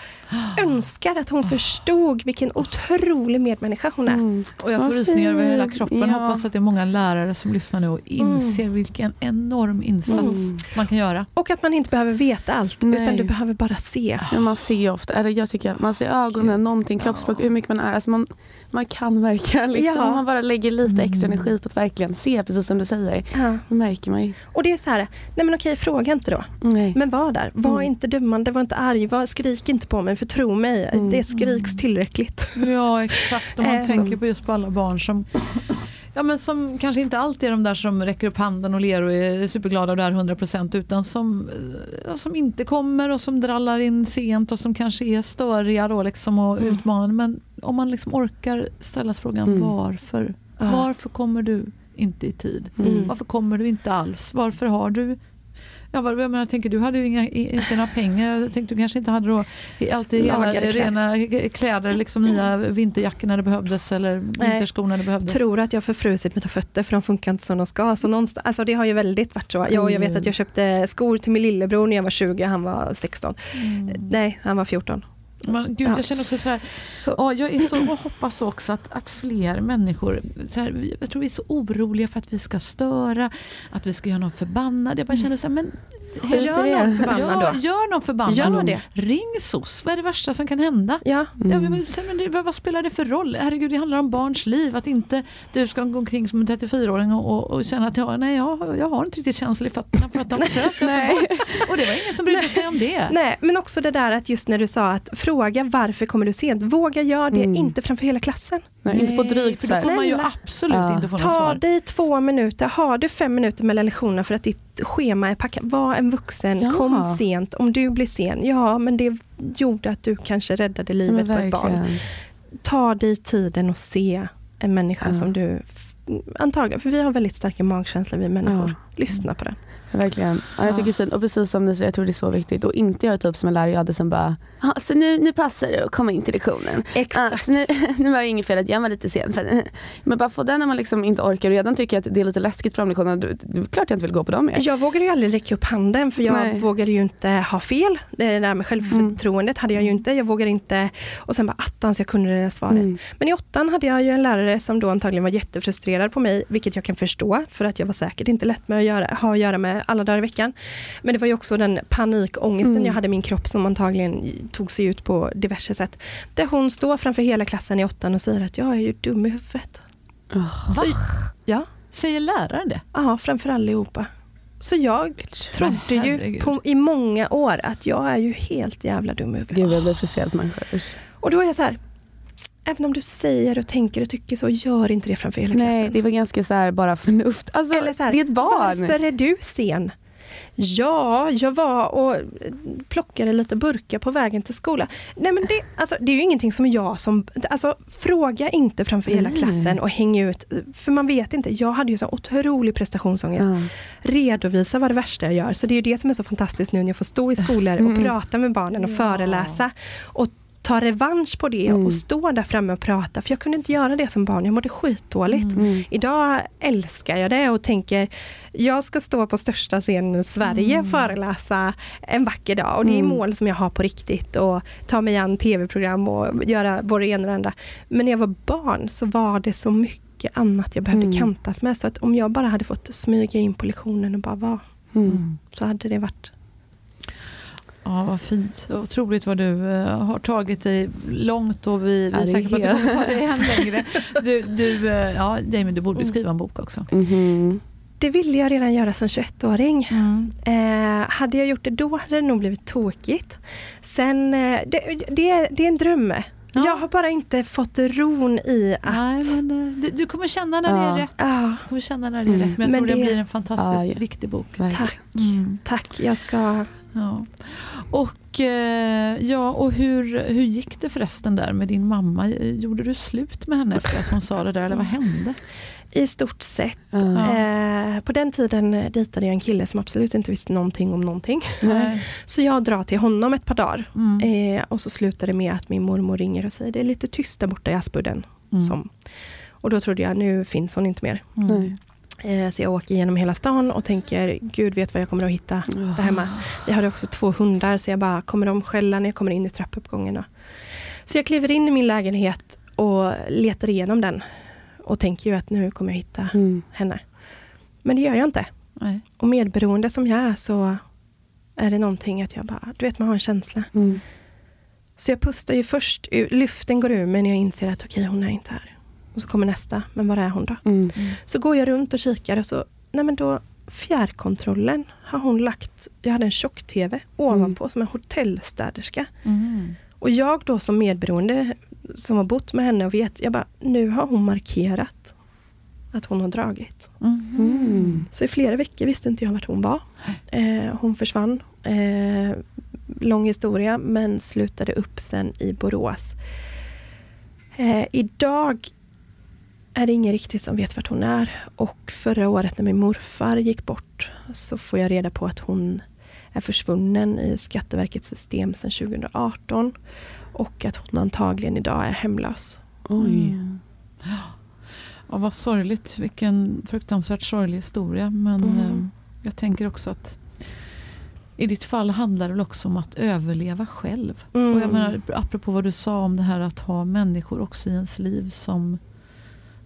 önskar att hon förstod vilken otrolig medmänniska hon är. Mm. Och jag får rysningar över hela kroppen. Ja. Hoppas att det är många lärare som lyssnar nu och inser vilken enorm insats Mm. man kan göra. Och att man inte behöver veta allt, Nej. utan du behöver bara se. Men man ser ju ofta, eller jag tycker man ser ögonen, någonting, kroppsspråk, hur mycket man är. Alltså man, man kan verkligen, liksom, Ja. om man bara lägger lite extra energi på att verkligen se, precis som du säger. Ja. Då märker man ju. Och det är så här, nej men okej, fråga inte då. Nej. Men var där. Var Mm. inte dömande, var inte arg, var, skrik inte på mig. För tro mig, Mm. det skriks tillräckligt. Ja exakt, om man Eh, tänker på just på alla barn som Ja, men som kanske inte alltid är de där som räcker upp handen och ler och är superglada och där 100% utan som, eh, som inte kommer och som drallar in sent och som kanske är störiga då liksom och Mm. utmanande. Men om man liksom orkar ställa sig frågan Mm. varför? Ja. Varför kommer du inte i tid? Mm. Varför kommer du inte alls? Varför har du Ja, vad, jag menar, jag tänker, du hade ju inga, inte några pengar. Jag tänkte, du kanske inte hade då alltid kläder. rena kläder, liksom nya vinterjackor när det behövdes eller vinterskor när det behövdes. Tror att jag förfrusit mina fötter för de funkar inte som de ska. Så någonstans, alltså det har ju väldigt varit så. Jag, jag vet att jag köpte skor till min lillebror när jag var 20 han var 16. Mm. Nej, han var 14. Men gud, Ja. jag känner också så här, Så, ja, jag är så och hoppas också att, att fler människor, så här, jag tror vi är så oroliga för att vi ska störa, att vi ska göra någon förbannad. Jag bara känner så här, men Skit gör någon förbannad då. gör någon förbannad. Gör det. Ring SOS, vad är det värsta som kan hända? Ja, Ja, men, men det, vad, spelar det för roll? Herregud, det handlar om barns liv. Att inte du ska gå omkring som en 34-åring och, och, och känna att jag, nej, jag, jag har inte riktigt känsla i fötterna för att de. Nej. och det var ingen som brydde sig om det. Nej, men också det där att just när du sa att fråga varför kommer du sent. Våga göra det, Mm. inte framför hela klassen. Nej, inte på drygt för så det ska här. man ju absolut Ja. inte få något Ta svar. dig två minuter, har du fem minuter mellan lektionerna för att ditt schema är packat. Var en vuxen, Ja. kom sent. Om du blir sen, ja men det gjorde att du kanske räddade Ja, livet på ett barn. Ta dig tiden och se en människa Ja. som du Antagligen, för vi har väldigt starka magkänslor vi människor. Lyssna på den. Verkligen. Ja, jag tycker synd. Och precis som ni säger, jag tror det är så viktigt. Och inte göra typ som en lärare jag hade som bara, "Ja, så nu, nu passar det att komma in till lektionen. Exakt. Ja, så nu, nu var det inget fel att jag var lite sen. Men bara få den när man liksom inte orkar och redan tycker att det är lite läskigt på de lektionerna. Det är klart jag inte vill gå på dem mer. Jag vågade ju aldrig räcka upp handen för jag Nej. vågade ju inte ha fel. Det är det där med självförtroendet hade jag ju inte. Jag vågade inte. Och sen bara attans, jag kunde det där svaret. Mm. Men i åttan hade jag ju en lärare som då antagligen var jättefrustrerad på mig, vilket jag kan förstå, för att jag var säkert inte lätt med att göra, ha att göra med alla dagar i veckan. Men det var ju också den panikångesten Mm. jag hade i min kropp som antagligen tog sig ut på diverse sätt. Där hon står framför hela klassen i åttan och säger att jag är ju dum i huvudet. Oh, Så, ja, Säger läraren det? ja, framför allihopa. Så jag trodde ju på, i många år att jag är ju helt jävla dum i huvudet. Gud, jag blir frustrerad människor. Och då är jag så här, även om du säger och tänker och tycker så, gör inte det framför hela klassen. Nej, det var ganska så här, bara förnuft. Alltså, Eller så här, det är ett barn. Varför är du sen? Ja, jag var och plockade lite burkar på vägen till skolan. Nej men det, alltså, det är ju ingenting som jag som... Alltså, fråga inte framför hela Nej. klassen och häng ut. För man vet inte. Jag hade ju så otrolig prestationsångest. Ja. Redovisa vad det värsta jag gör. Så det är ju det som är så fantastiskt nu när jag får stå i skolor och Mm. prata med barnen och föreläsa. Och ta revansch på det Mm. och stå där framme och prata. För jag kunde inte göra det som barn. Jag mådde skitdåligt. Mm. Idag älskar jag det och tänker jag ska stå på största scenen i Sverige och föreläsa en vacker dag. Och det är Mm. mål som jag har på riktigt och ta mig an tv-program och göra både det ena och det andra. Men när jag var barn så var det så mycket annat jag behövde Mm. kantas med. Så att om jag bara hade fått smyga in på lektionen och bara vara Mm. så hade det varit Ja, vad fint. Otroligt vad du eh, har tagit dig långt och vi, vi är säkra på att du helt- kommer ta dig än längre. Du, du, eh, ja, Jamie, du borde skriva en bok också. Mhm. Det ville jag redan göra som 21-åring. Mm. Eh, hade jag gjort det då hade det nog blivit tokigt. Sen, eh, det, det, är, det är en dröm. Ja. Jag har bara inte fått ron i att... Nej, men, du kommer känna när det är Ja. rätt. Ja, Du kommer känna när det är Mm. rätt. Men jag Men tror det, det- blir en fantastiskt Ja, ja. viktig bok. Tack. Mm. Tack, jag ska... Ja. Och, eh, ja, och hur, hur gick det förresten där med din mamma? Gjorde du slut med henne efter att hon sa det där eller vad hände? I stort sett. Ja. Eh, på den tiden dejtade jag en kille som absolut inte visste någonting om någonting. Nej. Så jag drar till honom ett par dagar. Mm. Eh, och så slutar det med att min mormor ringer och säger det är lite tyst där borta i Aspudden. Mm. Som. Och då trodde jag, nu finns hon inte mer. Eh, Så jag åker genom hela stan och tänker, gud vet vad jag kommer att hitta där hemma. Jag hade också två hundar så jag bara, kommer de skälla när jag kommer in i trappuppgången då? Så jag kliver in i min lägenhet och letar igenom den. Och tänker ju att nu kommer jag hitta Mm. henne. Men det gör jag inte. Nej. Och medberoende som jag är så är det någonting att jag bara, du vet man har en känsla. Mm. Så jag pustar ju först, luften går ur mig när jag inser att okej hon är inte här. Och så kommer nästa, men var är hon då? Mm. Så går jag runt och kikar och så, nej men då fjärrkontrollen har hon lagt, jag hade en tjock-tv ovanpå som en hotellstäderska. Mm. Och jag då som medberoende som har bott med henne och vet, jag bara, nu har hon markerat att hon har dragit. Mhm. Mm. Så i flera veckor visste inte jag vart hon var. Eh, hon försvann. Eh, lång historia, men slutade upp sen i Borås. Eh, idag är det ingen riktigt som vet vart hon är. Och förra året när min morfar gick bort så får jag reda på att hon är försvunnen i Skatteverkets system sedan 2018. Och att hon antagligen idag är hemlös. Oj. Mm. Ja, vad sorgligt. Vilken fruktansvärt sorglig historia. Men Mm. eh, jag tänker också att i ditt fall handlar det väl också om att överleva själv. Mm. Och jag menar, apropå vad du sa om det här att ha människor också i ens liv som,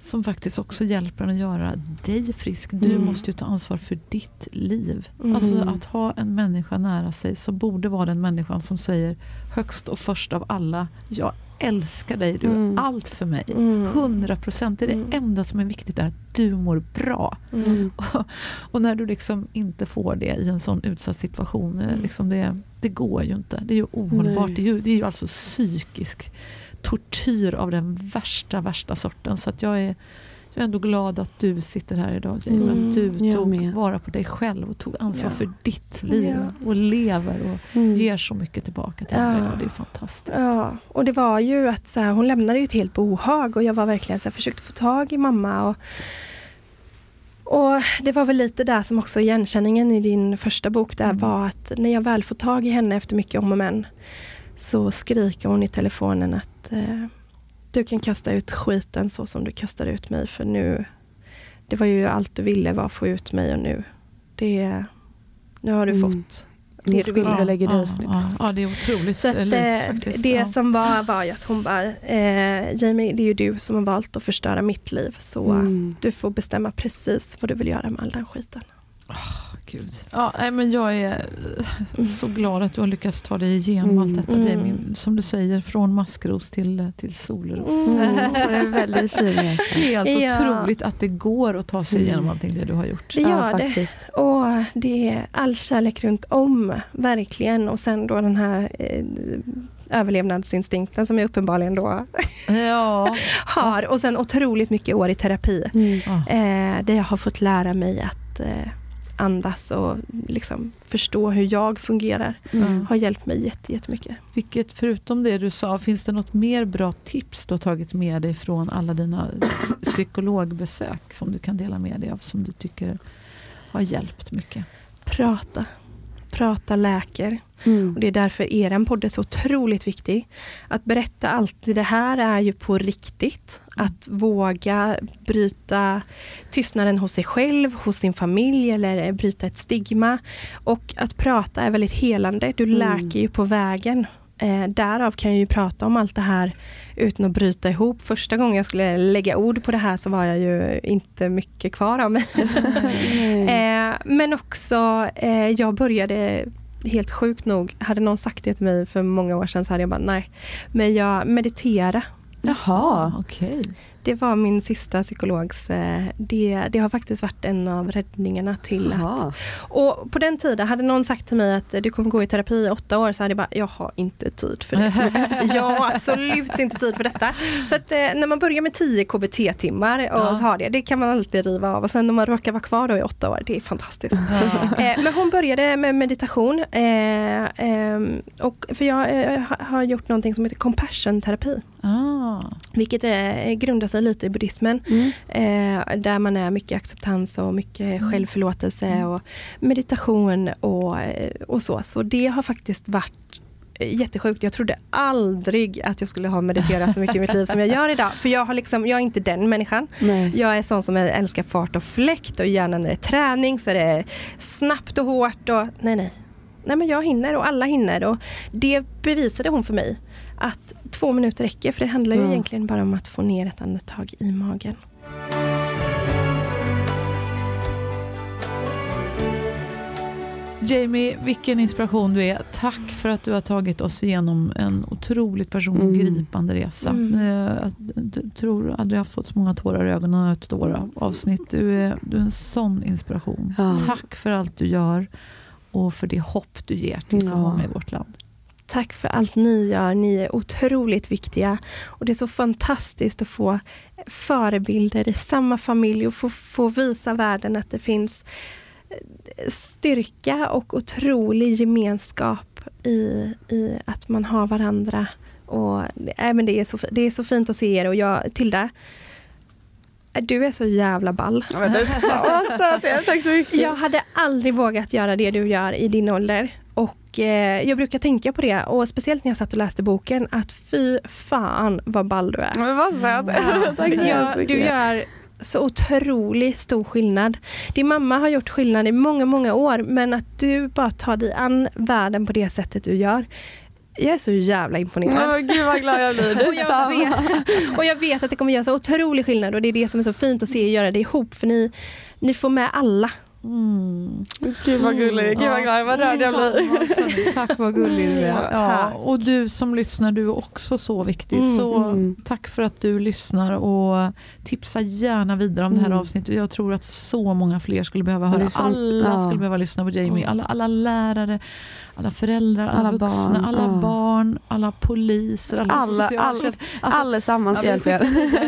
som faktiskt också hjälper en att göra dig frisk. Du Mm. måste ju ta ansvar för ditt liv. Mm. Alltså att ha en människa nära sig som borde vara den människan som säger högst och först av alla, jag älskar dig, du är Mm. allt för mig. Mm. 100 procent, det är det Mm. enda som är viktigt, är att du mår bra. Mm. Och när du liksom inte får det i en sån utsatt situation, eh, Mm. liksom det, det går ju inte. Det är ju ohållbart. Det är ju, det är ju alltså psykisk tortyr av den värsta, värsta sorten. Så att jag är, jag är ändå glad att du sitter här idag Jamie. Mm. Att du tog med. vara på dig själv och tog ansvar Ja. för ditt liv. Ja. Och lever och Mm. ger så mycket tillbaka till Ja. andra idag. Det är fantastiskt. Ja, och det var ju att så här, hon lämnade ju ett helt bohag och jag var verkligen så här, försökte få tag i mamma. Och, och det var väl lite där som också igenkänningen i din första bok där Mm. var att när jag väl får tag i henne efter mycket om och men så skriker hon i telefonen att eh, du kan kasta ut skiten så som du kastar ut mig för nu det var ju allt du ville var att få ut mig och nu det nu har du Mm. fått det du skulle ville. väl lägga dig ja, ja, ja, det är otroligt Så att, likt eh, faktiskt. det ja. som var var ju att hon bara, eh, Jamie det är ju du som har valt att förstöra mitt liv så Mm. du får bestämma precis vad du vill göra med all den skiten. Gud. Ja, nej, men jag är eh, så glad att du har lyckats ta dig igenom Mm. allt detta Mm. Jamie. Som du säger, från maskros till, till solros. Mm. Det är väldigt fin resa. Helt Ja. otroligt att det går att ta sig Mm. igenom allting det du har gjort. Det gör ja, det. faktiskt. Och det är all kärlek runt om, verkligen. Och sen då den här eh, överlevnadsinstinkten som jag uppenbarligen då Ja. har. Och sen otroligt mycket år i terapi. Mm. Eh, där jag har fått lära mig att eh, andas och liksom förstå hur jag fungerar. Mm. Har hjälpt mig jätte, jättemycket. Vilket, förutom det du sa, finns det något mer bra tips du har tagit med dig från alla dina psy- psykologbesök som du kan dela med dig av som du tycker har hjälpt mycket? Prata. Prata läker. Mm. Och det är därför er podd är så otroligt viktig. Att berätta alltid det här är ju på riktigt. Att våga bryta tystnaden hos sig själv, hos sin familj eller bryta ett stigma. Och att prata är väldigt helande. Du Mm. läker ju på vägen. Eh, därav kan jag ju prata om allt det här utan att bryta ihop. Första gången jag skulle lägga ord på det här så var jag ju inte mycket kvar av mig. Eh, men också, eh, jag började helt sjukt nog, hade någon sagt det till mig för många år sedan så hade jag bara nej. Men jag meditera. Jaha. Okej. Det var min sista psykologs, eh, det, det har faktiskt varit en av räddningarna till att Jaha. och på den tiden, hade någon sagt till mig att du kommer gå i terapi i åtta år, så hade jag bara, jag har inte tid för det. jag har absolut inte tid för detta. Så att eh, när man börjar med 10 KBT-timmar och Ja. har det, det kan man alltid riva av. Och sen när man råkar vara kvar då i åtta år, det är fantastiskt. Ja. Eh, men hon började med meditation. Eh, ehm, och för jag ha- har gjort någonting som heter compassion-terapi. Ah. Vilket eh, grundar sig lite i buddhismen. Mm. Eh, där man är mycket acceptans och mycket självförlåtelse och meditation och, eh, och så. Så det har faktiskt varit eh, jättesjukt. Jag trodde aldrig att jag skulle ha mediterat så mycket i mitt liv som jag gör idag. För jag, har liksom, jag är inte den människan. Nej. Jag är sån som älskar fart och fläkt och gärna när det är träning så är det snabbt och hårt. Och, nej, nej. Nej men jag hinner och alla hinner. Och det bevisade hon för mig. Att två minuter räcker. För det handlar ju Ja. egentligen bara om att få ner ett andetag i magen. Jamie, vilken inspiration du är. Tack för att du har tagit oss igenom en otroligt personlig och Mm. gripande resa. Mm. Eh, Jag d- tror aldrig jag har fått så många tårar i ögonen av ett avsnitt. Du är, du är en sån inspiration. Ja. Tack för allt du gör och för det hopp du ger till så Ja. många i vårt land. Tack för allt ni gör. Ni är otroligt viktiga. Och det är så fantastiskt att få förebilder i samma familj och få, få visa världen att det finns eh, styrka och otrolig gemenskap i, i att man har varandra. Och, äh, men det, är så, det är så fint att se er och jag, Tilda, äh, du är så jävla ball. Ja, men det är så söt. Tack så mycket. Jag hade aldrig vågat göra det du gör i din ålder. Och eh, jag brukar tänka på det, och speciellt när jag satt och läste boken, att fy fan vad ball du är. Men vad söt. Ja, mycket. du gör så otroligt stor skillnad. Din mamma har gjort skillnad i många, många år men att du bara tar dig an världen på det sättet du gör. Jag är så jävla imponerad. Åh, gud vad glad jag blir. Och jag, vet, och jag vet att det kommer göra så otrolig skillnad och det är det som är så fint att se er göra det ihop för ni, ni får med alla. Mm. Gud vad gullig. Gud vad glad. Vad rörd jag blir. Tack vad gullig du är. Ja, och du som lyssnar, du är också så viktig. Mm, så mm. tack för att du lyssnar och tipsa gärna vidare om det här Mm. avsnittet. Jag tror att så många fler skulle behöva höra. Lyssna. Alla Ja. skulle behöva lyssna på Jamie. Alla, alla lärare, alla föräldrar, alla, Alla vuxna, barn, alla ja. barn, alla poliser, alla, Alla, alla, socialtjänst. Alltså, allesammans Ja, egentligen.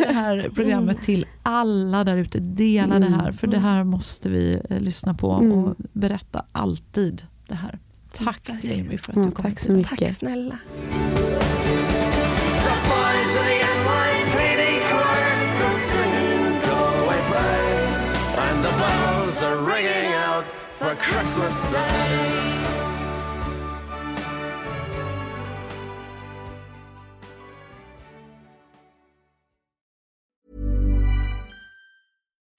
det här programmet till alla där ute. Dela det här, för det här måste vi eh, lyssna på Mm. och berätta alltid det här. Tack Jamie för att Mm, du kom tack så mycket. Tack snälla. The boys